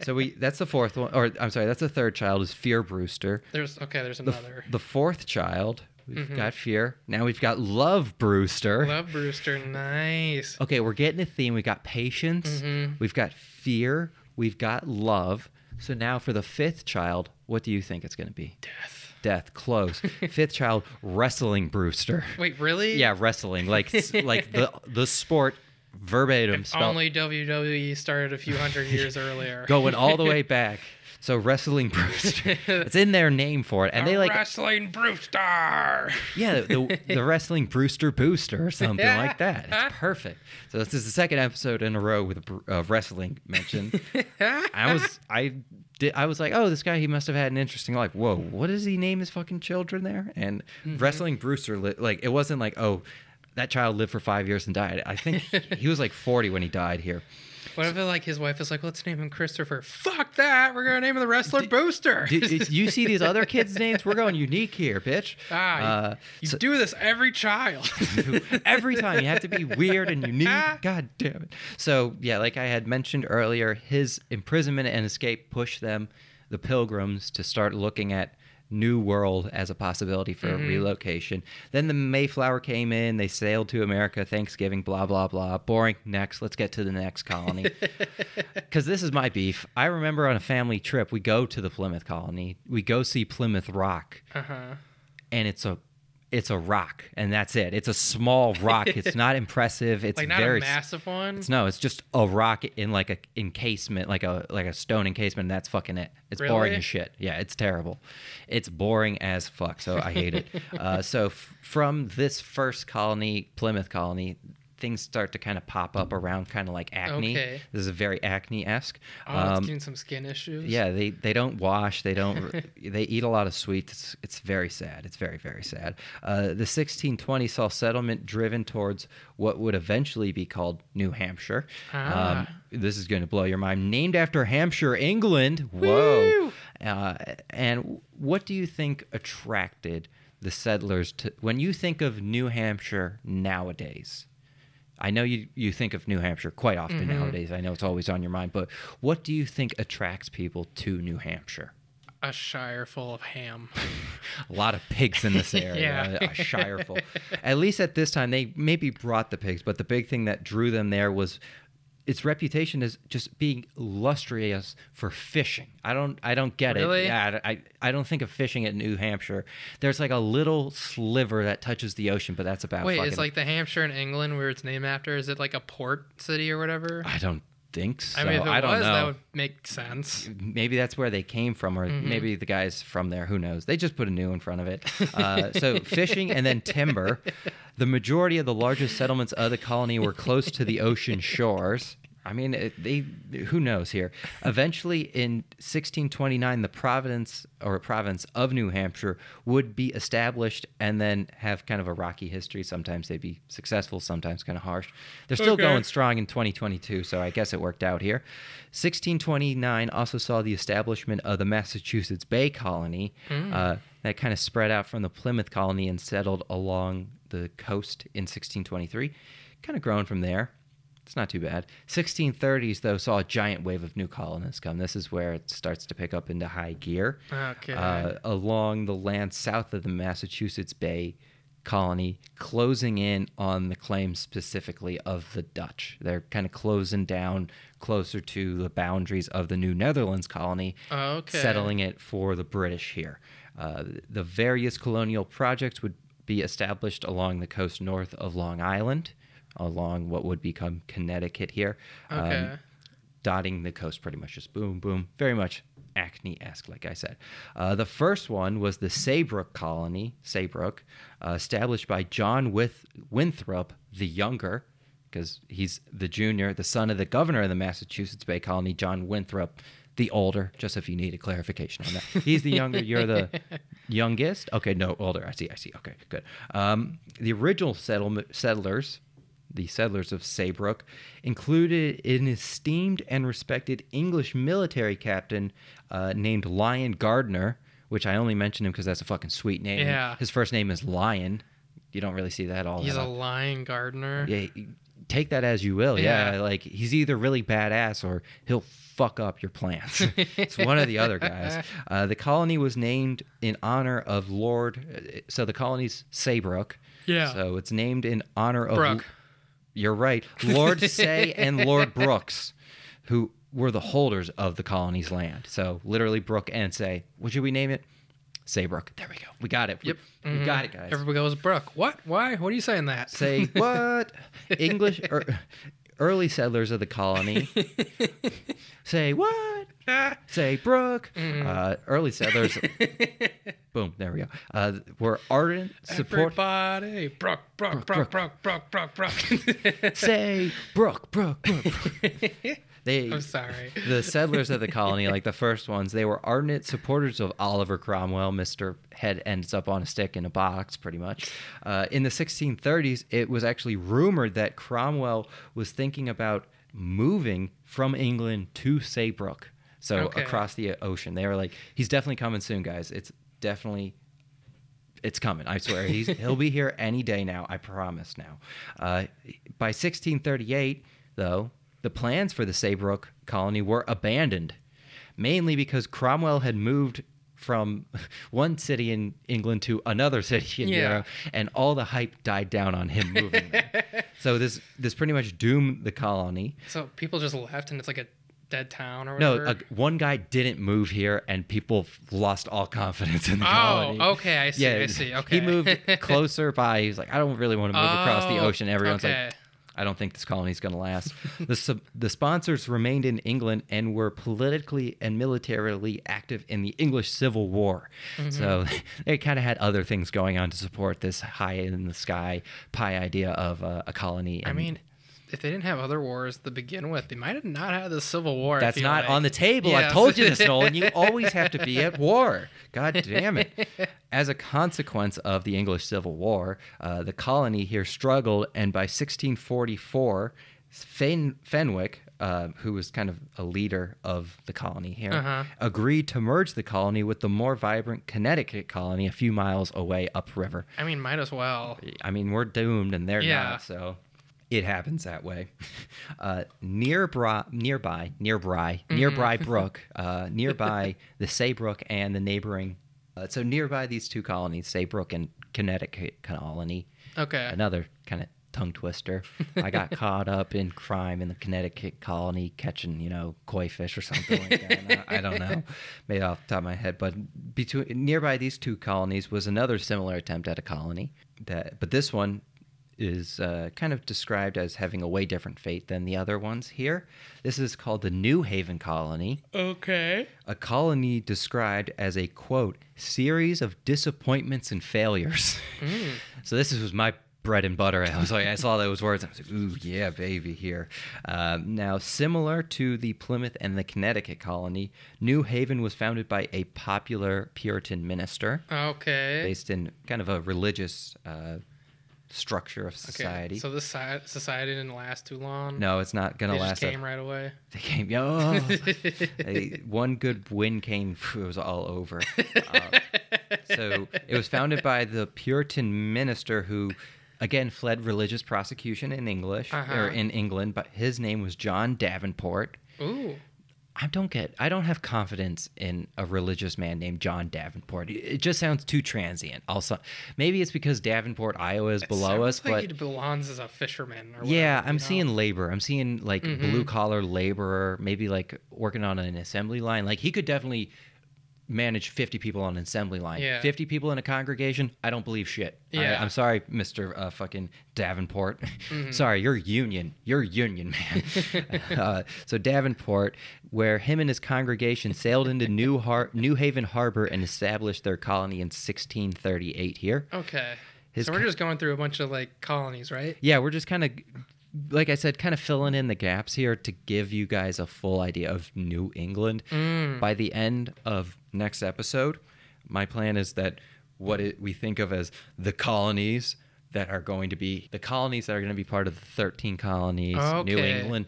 So we that's the fourth one, or I'm sorry, that's the third child is Fear Brewster. there's okay. There's another. the fourth child, we've got Fear. Now we've got Love Brewster. Love Brewster. Nice. Okay, we're getting a theme. We've got patience. Mhm. We've got fear. We've got love. So now for the fifth child, what do you think it's going to be? Death. Death. Close. fifth child, Wrestling Brewster. Wait, really? Yeah, wrestling, like like the the sport verbatim. spelled- Only WWE started a few hundred years earlier. going all the way back. So wrestling Brewster, it's in their name for it, and they like wrestling Brewster. yeah the, the wrestling Brewster Booster or something like that. It's perfect. So this is the second episode in a row with a uh, wrestling mention. I was I did I was like, oh, this guy he must have had an interesting life. Whoa, what does he name his fucking children there? And wrestling Brewster li- like it wasn't like oh. That child lived for five years and died. I think he was like 40 when he died here. What if like his wife is like, let's name him Christopher? Fuck that. We're gonna name him the wrestler Booster. You see these other kids' names? We're going unique here, bitch. ah, you, Uh, you so- do this every child. every time you have to be weird and unique. God damn it. So yeah, like I had mentioned earlier, his imprisonment and escape pushed them, the pilgrims, to start looking at New World as a possibility for relocation. Then the Mayflower came in, they sailed to America, Thanksgiving, blah blah blah. Boring. Next, let's get to the next colony. Because this is my beef. I remember on a family trip, we go to the Plymouth colony. We go see Plymouth Rock uh huh. and it's a it's a rock and that's it. It's a small rock. It's not impressive. It's Like not very a massive one. it's, no it's just a rock in like a encasement like a like a stone encasement and that's fucking it. It's boring as shit. Yeah it's terrible. It's boring as fuck so i hate it. Uh, so f- from this first colony plymouth colony things start to kind of pop up around kind of like acne Okay. this is very acne-esque Oh, Um, it's getting some skin issues. yeah, they they don't wash. They don't. they eat a lot of sweets. It's, it's very sad. It's very very sad. Uh, the 1620 saw settlement driven towards what would eventually be called New Hampshire. Ah. Um, this is going to blow your mind. Named after Hampshire, England. Whoa. Uh, and what do you think attracted the settlers to when you think of New Hampshire nowadays? I know you, you think of New Hampshire quite often Mm-hmm. nowadays. I know it's always on your mind, but what do you think attracts people to New Hampshire? A shire full of ham. A lot of pigs in this area, Yeah. a shire full. At least at this time, they maybe brought the pigs, but the big thing that drew them there was its reputation as just being lustrous for fishing. I don't, I don't get Really? it. Yeah, I, I don't think of fishing at New Hampshire. There's like a little sliver that touches the ocean, but that's about. Wait, fucking, is like the Hampshire in England where it's named after? Is it like a port city or whatever? I don't think so. I mean, if it I don't was, know. that would make sense. maybe that's where they came from, or Mm-hmm. maybe the guys from there. Who knows? They just put a new in front of it. Uh, so fishing and then timber. The majority of the largest settlements of the colony were close to the ocean shores. I mean, it, they who knows here. Eventually, in 1629, the province or province of New Hampshire would be established and then have kind of a rocky history. Sometimes they'd be successful, sometimes kind of harsh. They're still Okay. going strong in 2022, so I guess it worked out here. 1629 also saw the establishment of the Massachusetts Bay Colony. Uh, that kind of spread out from the Plymouth Colony and settled along the coast in 1623. Kind of grown from there. It's not too bad. 1630s though saw a giant wave of new colonists come. This is where it starts to pick up into high gear. Okay. Uh, along the land south of the Massachusetts Bay colony, closing in on the claims specifically of the Dutch. They're kind of closing down closer to the boundaries of the New Netherlands colony, Okay. settling it for the British here. Uh, the various colonial projects would be established along the coast north of Long Island, along what would become Connecticut here. Um, dotting the coast pretty much just boom boom very much acne-esque like i said. Uh, the first one was the saybrook colony saybrook uh, established by john With- winthrop the younger because he's the junior the son of the governor of the massachusetts bay colony john winthrop the older just if you need a clarification on that. He's the younger you're the youngest? Okay no older i see i see okay good. Um, the original settlement settlers the settlers of Saybrook, included an esteemed and respected English military captain uh, named Lion Gardiner, which I only mention him because that's a fucking sweet name. Yeah. His first name is Lion. You don't really see that all He's that a lion gardener. Yeah, take that as you will. Yeah. Yeah. like he's either really badass or he'll fuck up your plans. it's one of the other guys. Uh, the colony was named in honor of Lord. uh, So the colony's Saybrook. Yeah. So it's named in honor of. Brooke. You're right, Lord Say and Lord Brooks, who were the holders of the colony's land. So literally, Brook and Say. What should we name it? Saybrook. There we go. We got it. Yep. We, Mhm. got it, guys. Everybody goes Brook. What? Why? What are you saying that? Say what? English er, early settlers of the colony. Say what? Say Brook. Mm. Uh, early settlers, boom, there we go. Uh, were ardent support. Everybody, Brook, Brook, Brook, Brook, Brook, Brook, Brook. Say Brook, Brook, Brook. Brook. They, I'm sorry. the settlers of the colony, like the first ones, they were ardent supporters of Oliver Cromwell. Mr. Head ends up on a stick in a box, pretty much. Uh, in the 1630s, it was actually rumored that Cromwell was thinking about moving from England to Saybrook, so Okay. across the ocean. They were like, he's definitely coming soon, guys. It's definitely it's coming. I swear. He's he'll be here any day now. I promise. Now, uh, by 1638, though, the plans for the Saybrook colony were abandoned, mainly because Cromwell had moved from one city in England to another city in Yeah. Europe, and all the hype died down on him moving. there. so this this pretty much doomed the colony. So people just left, and it's like a dead town or No, whatever. a, one guy didn't move here, and people lost all confidence in the Oh, colony. Oh, okay, I see, I see, okay. He moved closer by. He was like, I don't really want to move across the Oh, ocean. Everyone's okay. like, I don't think this colony is going to last. the sub- the sponsors remained in England and were politically and militarily active in the English Civil War. Mm-hmm. So they kind of had other things going on to support this high in the sky pie idea of uh, a colony. I mean, if they didn't have other wars to begin with, they might have not had the Civil War. That's not like. on the table. Yes. I told you this, Nolan. You always have to be at war. God damn it. As a consequence of the English Civil War, uh, the colony here struggled, and by 1644, Fen- Fenwick, uh, who was kind of a leader of the colony here, Uh-huh. agreed to merge the colony with the more vibrant Connecticut colony a few miles away upriver. I mean, might as well. I mean, we're doomed, and they're Yeah. not. So it happens that way. Uh, nearby, nearby, nearby, Mm-hmm. nearby Brook, uh, nearby the Saybrook and the neighboring. Uh, so nearby these two colonies, Saybrook and Connecticut colony. Okay. Another kind of tongue twister. I got caught up in crime in the Connecticut colony, catching you know koi fish or something like that. I, I don't know, made off the top of my head. But between nearby these two colonies was another similar attempt at a colony. That, but this one is uh, kind of described as having a way different fate than the other ones here. This is called the New Haven colony Okay. a colony described as a quote series of disappointments and failures. so this was my bread and butter. I was like, I saw those words. I was like, ooh, yeah, baby, here. Um, now, similar to the Plymouth and the Connecticut colony, New Haven was founded by a popular Puritan minister Okay. based in kind of a religious uh, structure of Okay, society. So this si- society didn't last too long. no, it's not gonna just last. a- They came right away. They came, oh, one good win came, it was all over. Uh, so it was founded by the Puritan minister who, again, fled religious prosecution in English Uh-huh. or in England, but his name was John Davenport. Ooh. I don't get. I don't have confidence in a religious man named John Davenport. It just sounds too transient. Also, maybe it's because Davenport, Iowa, is It below us, like but he belongs as a fisherman. Yeah, I'm know? seeing labor. I'm seeing like Mhm. blue collar laborer, maybe like working on an assembly line. Like he could definitely manage 50 people on an assembly line. Yeah. 50 people in a congregation, I don't believe shit. I- Yeah. I'm sorry, Mr. Uh, fucking Davenport. Mm-hmm. sorry, you're union. You're union, man. uh, so Davenport, where him and his congregation sailed into New, Har- New Haven Harbor and established their colony in 1638 here. Okay. His so we're just going through a bunch of like colonies, right? Yeah, we're just kind of, like I said, kind of filling in the gaps here to give you guys a full idea of New England. Mm. By the end of next episode, my plan is that what it, we think of as the colonies that are going to be the colonies that are going to be part of the 13 colonies, New England.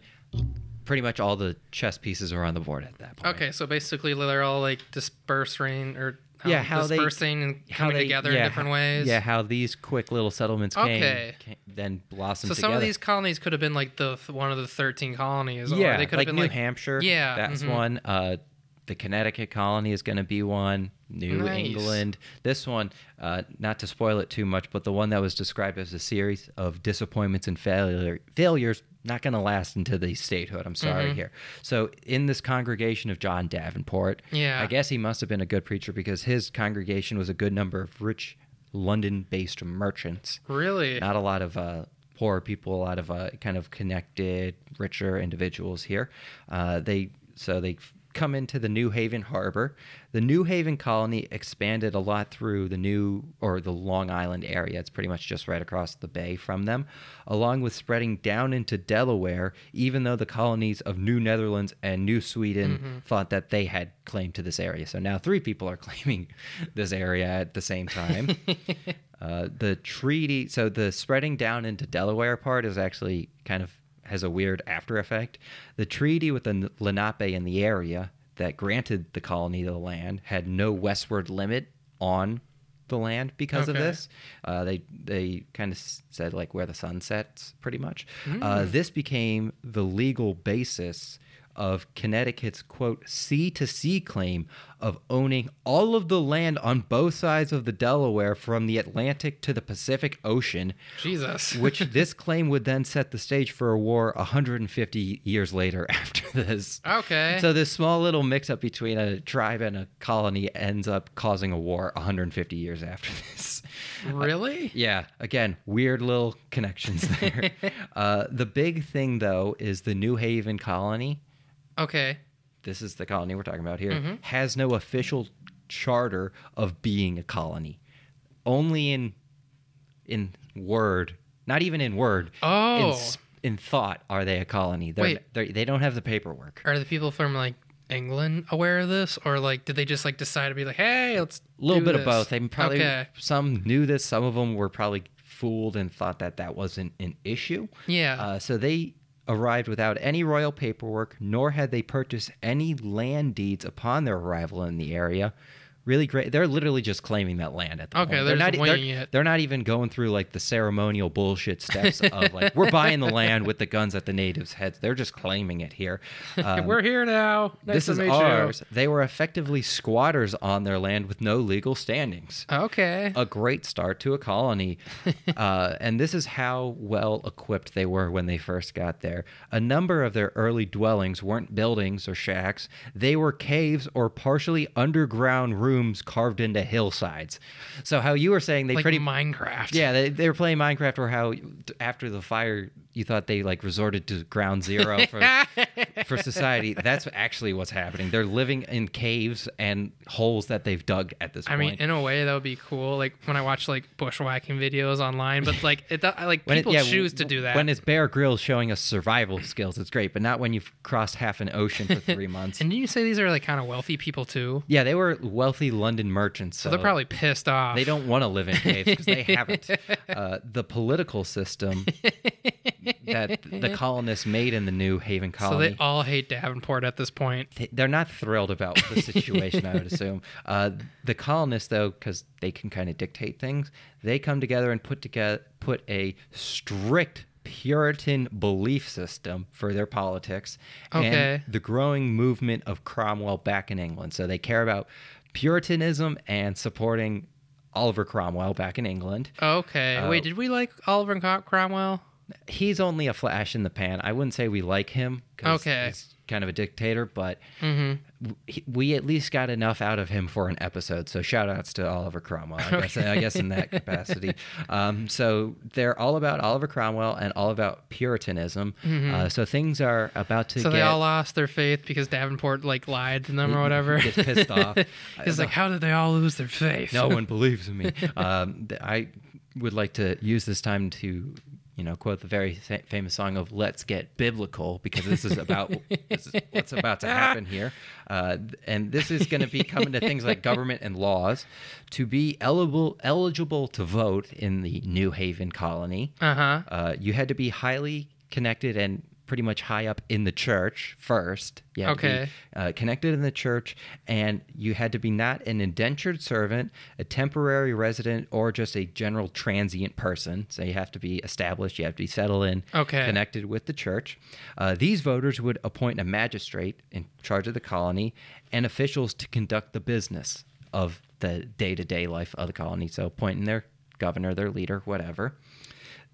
Pretty much all the chess pieces are on the board at that point. Okay, so basically they're all like dispersing or um, Yeah, how they- dispersing and How coming they- together yeah, in different ways. Yeah, how these quick little settlements came, Okay. came then blossomed So together. some of these colonies could have been like the one of the thirteen colonies. or yeah, they could like have been New like Hampshire. Yeah, that's mhm. one. Uh, the Connecticut colony is going to be one. New Nice. England. This one, uh, not to spoil it too much, but the one that was described as a series of disappointments and failure failures, not going to last into the statehood. I'm sorry Mhm. here. So in this congregation of John Davenport, Yeah. I guess he must have been a good preacher because his congregation was a good number of rich London-based merchants really. not a lot of uh, poor people, a lot of uh, kind of connected, richer individuals here. Uh, they so they come into the New Haven harbor. The New Haven colony expanded a lot through the New or the Long Island area. It's pretty much just right across the bay from them, along with spreading down into Delaware, even though the colonies of New Netherlands and New Sweden thought that they had claim to this area. So now three people are claiming this area at the same time. Uh, the treaty, so the spreading down into Delaware part is actually kind of has a weird after effect. The treaty with the Lenape in the area that granted the colony the land had no westward limit on the land because of this. Uh, they they kind of said like where the sun sets, pretty much. Uh, this became the legal basis of Connecticut's quote sea to sea claim of owning all of the land on both sides of the Delaware from the Atlantic to the Pacific Ocean, Jesus. which this claim would then set the stage for a war 150 years later after this. Okay. So this small little mix up between a tribe and a colony ends up causing a war 150 years after this. really? Yeah, again, weird little connections there. uh, the big thing though is the New Haven colony Okay. this is the colony we're talking about here, has no official charter of being a colony. Only in in word, not even in word. In, Oh. s- in thought, are they a colony? They're, Wait. they're, they don't have the paperwork. Are the people from like England aware of this, or like did they just like decide to be like, hey, let's A little do bit of both. They probably Okay. some knew this. Some of them were probably fooled and thought that that wasn't an issue. Yeah. Uh, so they arrived without any royal paperwork, nor had they purchased any land deeds upon their arrival in the area. Really great. They're literally just claiming that land at the Okay, point. they're not, just they're, they're not even going through like the ceremonial bullshit steps of like we're buying the land with the guns at the natives' heads. They're just claiming it here. Um, We're here now. Nice this is ours. They were effectively squatters on their land with no legal standings Okay. a great start to a colony. uh, and this is how well equipped they were when they first got there. A number of their early dwellings weren't buildings or shacks, they were caves or partially underground rooms carved into hillsides. So, how you were saying they like pretty. Minecraft. yeah, they, they were playing Minecraft, or how after the fire, you thought they like resorted to ground zero for for society. That's actually what's happening. They're living in caves and holes that they've dug at this I point. I mean, in a way, that would be cool. Like when I watch like bushwhacking videos online, but like it, like When it- people yeah, choose to do that. When it's Bear Grylls showing us survival skills, it's great, but not when you've crossed half an ocean for three months. and didn't you say these are like kind of wealthy people too? yeah, they were wealthy London merchants, so, So they're probably pissed off. they don't want to live in caves because they haven't. Uh, the political system that the colonists made in the New Haven colony. So they all hate Davenport at this point. they- they're not thrilled about the situation, I would assume. Uh, the colonists, though, because they can kind of dictate things, they come together and put together put a strict Puritan belief system for their politics Okay. and the growing movement of Cromwell back in England. So they care about Puritanism and supporting Oliver Cromwell back in England. Okay. Uh, Wait, did we like Oliver Cro- Cromwell? He's only a flash in the pan. I wouldn't say we like him. Okay. He's kind of a dictator, but Mm-hmm. we at least got enough out of him for an episode. So shout outs to Oliver Cromwell, I guess, I guess in that capacity. Um, so they're all about Oliver Cromwell and all about Puritanism. Mm. Uh, so things are about to Mm-hmm. So get they all lost their faith because Davenport like lied to them or whatever. gets pissed off. He's like, how did they all lose their faith? no one believes in me. Um, I would like to use this time to, you know, quote the very fa- famous song of "Let's Get Biblical" because this is about this is what's about to happen here, uh, and this is going to be coming to things like government and laws. To be eligible eligible to vote in the New Haven colony, Uh huh. uh, you had to be highly connected and pretty much high up in the church first. You had to be, Okay. uh, connected in the church, and you had to be not an indentured servant, a temporary resident, or just a general transient person. So you have to be established. You have to be settled in, Okay. connected with the church. Uh, these voters would appoint a magistrate in charge of the colony and officials to conduct the business of the day-to-day life of the colony. So appointing their governor, their leader, whatever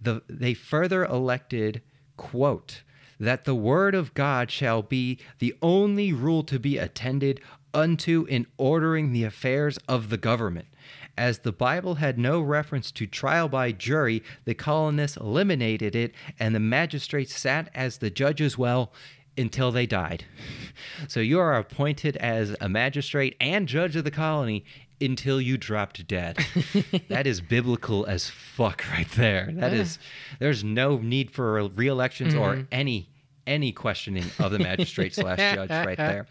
the they further elected quote that the word of god shall be the only rule to be attended unto in ordering the affairs of the government as the bible had no reference to trial by jury the colonists eliminated it and the magistrates sat as the judges well until they died. So you are appointed as a magistrate and judge of the colony until you dropped dead. that is biblical as fuck right there. That is there's no need for re-elections or mm-hmm. any any questioning of the magistrate slash judge right there.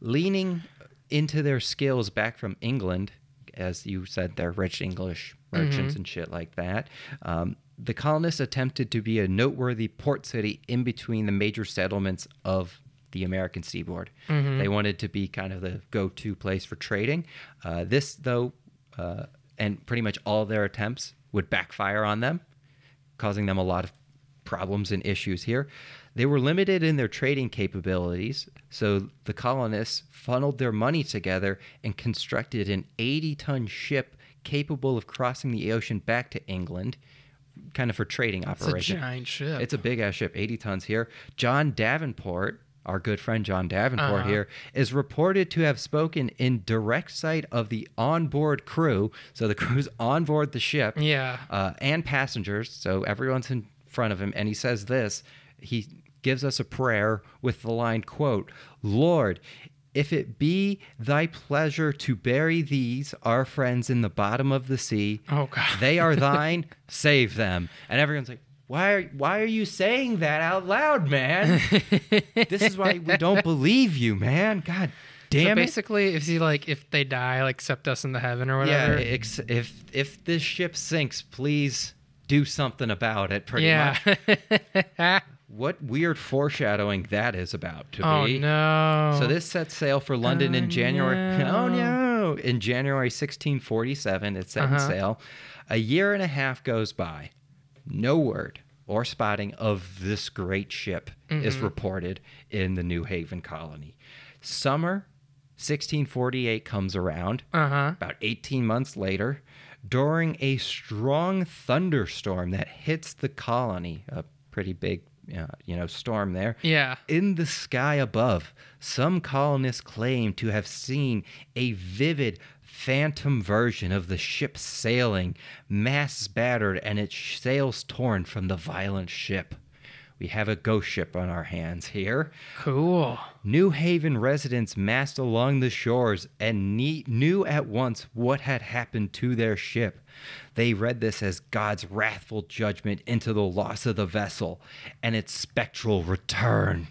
Leaning into their skills back from England, as you said, they're rich English merchants and shit like that. Um, the colonists attempted to be a noteworthy port city in between the major settlements of the American seaboard. They wanted to be kind of the go to place for trading. Uh, this, though, uh, and pretty much all their attempts would backfire on them, causing them a lot of problems and issues here. They were limited in their trading capabilities, so the colonists funneled their money together and constructed an 80 ton ship capable of crossing the ocean back to England, kind of for trading It's a operations. giant ship. It's a big ass ship, 80 tons here. John Davenport, our good friend John Davenport Uh-huh. here, is reported to have spoken in direct sight of the onboard crew. So the crew's on board the ship yeah. uh, and passengers. So everyone's in front of him. And he says this he gives us a prayer with the line, quote, Lord, if it be thy pleasure to bury these, our friends, in the bottom of the sea, Oh god. they are thine, save them. And everyone's like, why are, why are you saying that out loud, man? this is why we don't believe you, man. God so damn it. basically, if he like if they die, like accept us in the heaven or Yeah, whatever. ex- if if this ship sinks, please do something about it. Pretty yeah. much. What weird foreshadowing that is about to oh be. no. So this sets sail for London Oh, in January. no. Oh no! In January 1647, it set Uh-huh. sail. A year and a half goes by. No word or spotting of this great ship is Mm-hmm. reported in the New Haven colony. Summer 1648 comes around Uh huh. about 18 months later, during a strong thunderstorm that hits the colony, a pretty big, Uh, you know, storm there. Yeah. In the sky above, some colonists claim to have seen a vivid phantom version of the ship sailing, masts battered, and its sails torn from the violent ship. We have a ghost ship on our hands here. Cool. New Haven residents massed along the shores and ne- knew at once what had happened to their ship. They read this as God's wrathful judgment into the loss of the vessel and its spectral return,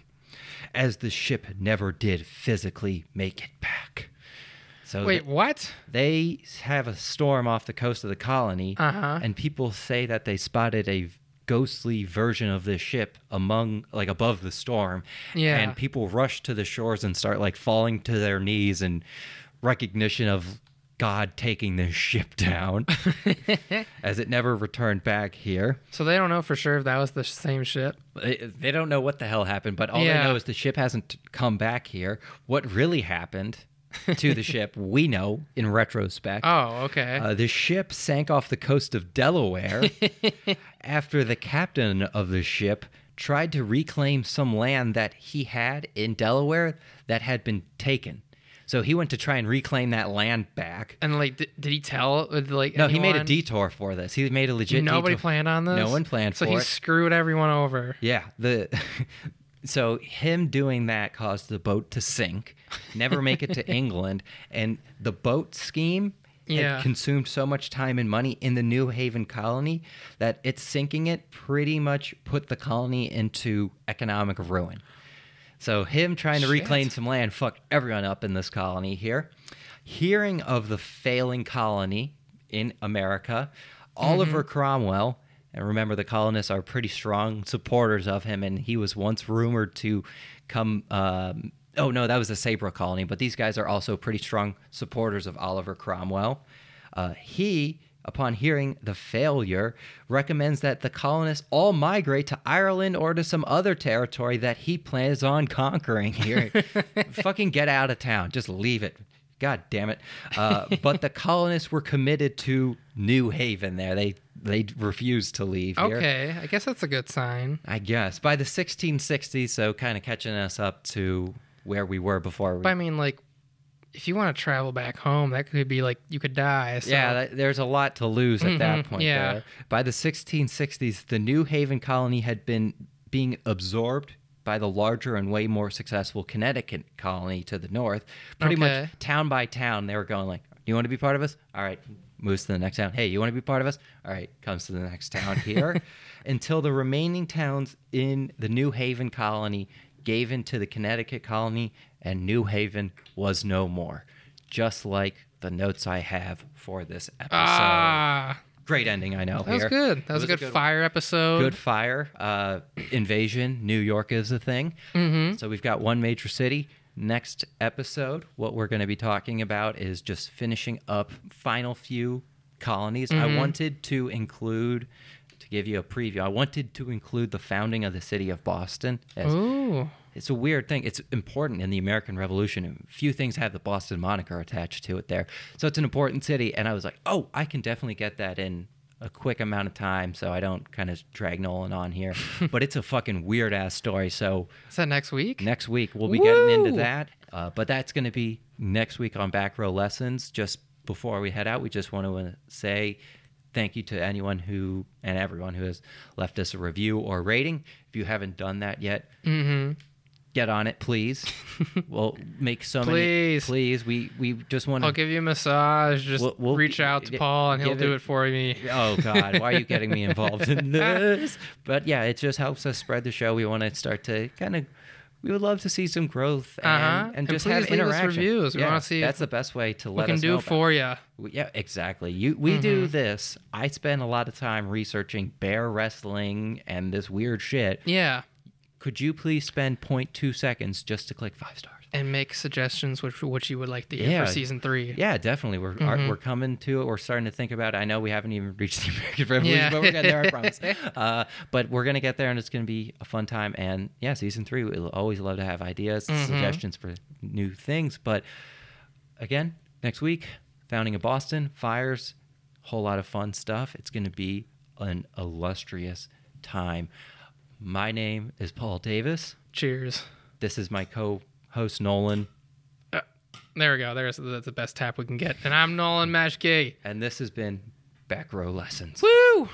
as the ship never did physically make it back. So Wait, what? they have a storm off the coast of the colony, Uh-huh. and people say that they spotted a ghostly version of this ship among like above the storm Yeah. and people rush to the shores and start like falling to their knees in recognition of god taking this ship down as it never returned back here So they don't know for sure if that was the same ship. they they don't know what the hell happened but all Yeah. they know is the ship hasn't come back here what really happened to the ship we know in retrospect Oh, okay. Uh, the ship sank off the coast of Delaware after the captain of the ship tried to reclaim some land that he had in Delaware that had been taken. So he went to try and reclaim that land back. and like, did, did he tell uh, like? No, he made a detour for this. He made a legit Nobody detour. planned on this. No one planned so for he screwed everyone over. Yeah, the so him doing that caused the boat to sink, never make it to England, and the boat scheme Yeah. had consumed so much time and money in the New Haven colony that it's sinking it pretty much put the colony into economic ruin. So him trying to Shit. reclaim some land fucked everyone up in this colony here. Hearing of the failing colony in America, Oliver Mm-hmm. Cromwell, and remember the colonists are pretty strong supporters of him, and he was once rumored to come. Um, oh no, that was the Saybrook colony, but these guys are also pretty strong supporters of Oliver Cromwell. Uh, he, upon hearing the failure, recommends that the colonists all migrate to Ireland or to some other territory that he plans on conquering here. Fucking get out of town. Just leave it. God damn it. Uh, but the colonists were committed to New Haven there. They they refused to leave here. Okay, I guess that's a good sign. I guess. By the 1660s, so kind of catching us up to where we were before. We, But I mean, like, if you want to travel back home, that could be like you could die. So. Yeah, that, there's a lot to lose at that Mhm, point. yeah. there. By the 1660s, the New Haven colony had been being absorbed by the larger and way more successful Connecticut colony to the north. Pretty Okay. much town by town, they were going like, "Do you want to be part of us? All right." Moves to the next town. Hey, you want to be part of us? All right, comes to the next town here. Until the remaining towns in the New Haven colony gave in to the Connecticut colony, and New Haven was no more. Just like the notes I have for this episode. Ah, Great ending, I know. that was here. good. That was, a good, one. fire episode. Good fire. Uh, invasion. New York is a thing. Mm-hmm. So we've got one major city. Next episode, what we're going to be talking about is just finishing up final few colonies. I Mhm. wanted to include, to give you a preview, I wanted to include the founding of the city of Boston. As, Ooh. It's a weird thing. It's important in the American Revolution. Few things have the Boston moniker attached to it there. So it's an important city. And I was like, oh, I can definitely get that in a quick amount of time so I don't kind of drag Nolan on here. but it's a fucking weird ass story. So Is that next week? next week we'll be getting into that. Uh, but that's going to be next week on Back Row Lessons. Just before we head out, we just want to say thank you to anyone who and everyone who has left us a review or rating. If you haven't done that yet, Mm-hmm. Get on it, please. we'll make so many. Please. Please. We we just want to... I'll give you a massage. Just We'll- we'll reach out to Paul and he'll do it- it for me. Oh God! Why are you getting me involved in this? But yeah, it just helps us spread the show. We want to start to kind of. We would love to see some growth and, Uh-huh. and And just please have interaction. reviews. We Yeah, wanna see that's the best way to let can us do for you? Yeah, exactly. You we do Mhm. this. I spend a lot of time researching bear wrestling and this weird shit. Yeah. Could you please spend 0.2 seconds just to click five stars? And make suggestions which which you would like to hear Yeah. for season three. Yeah, definitely. We're are, Mhm. we're coming to it. We're starting to think about it. I know we haven't even reached the American Revolution, Yeah. but we're getting there. I promise. Uh, but we're gonna get there, and it's gonna be a fun time. And yeah, season three. We'll always love to have ideas, Mhm. suggestions for new things. But again, next week, founding of Boston, fires, whole lot of fun stuff. It's gonna be an illustrious time. My name is Paul Davis. Cheers. This is my co-host Nolan. Uh, there we go. There's that's the best tap we can get. And I'm Nolan Mashkey. And this has been Back Row Lessons. Woo!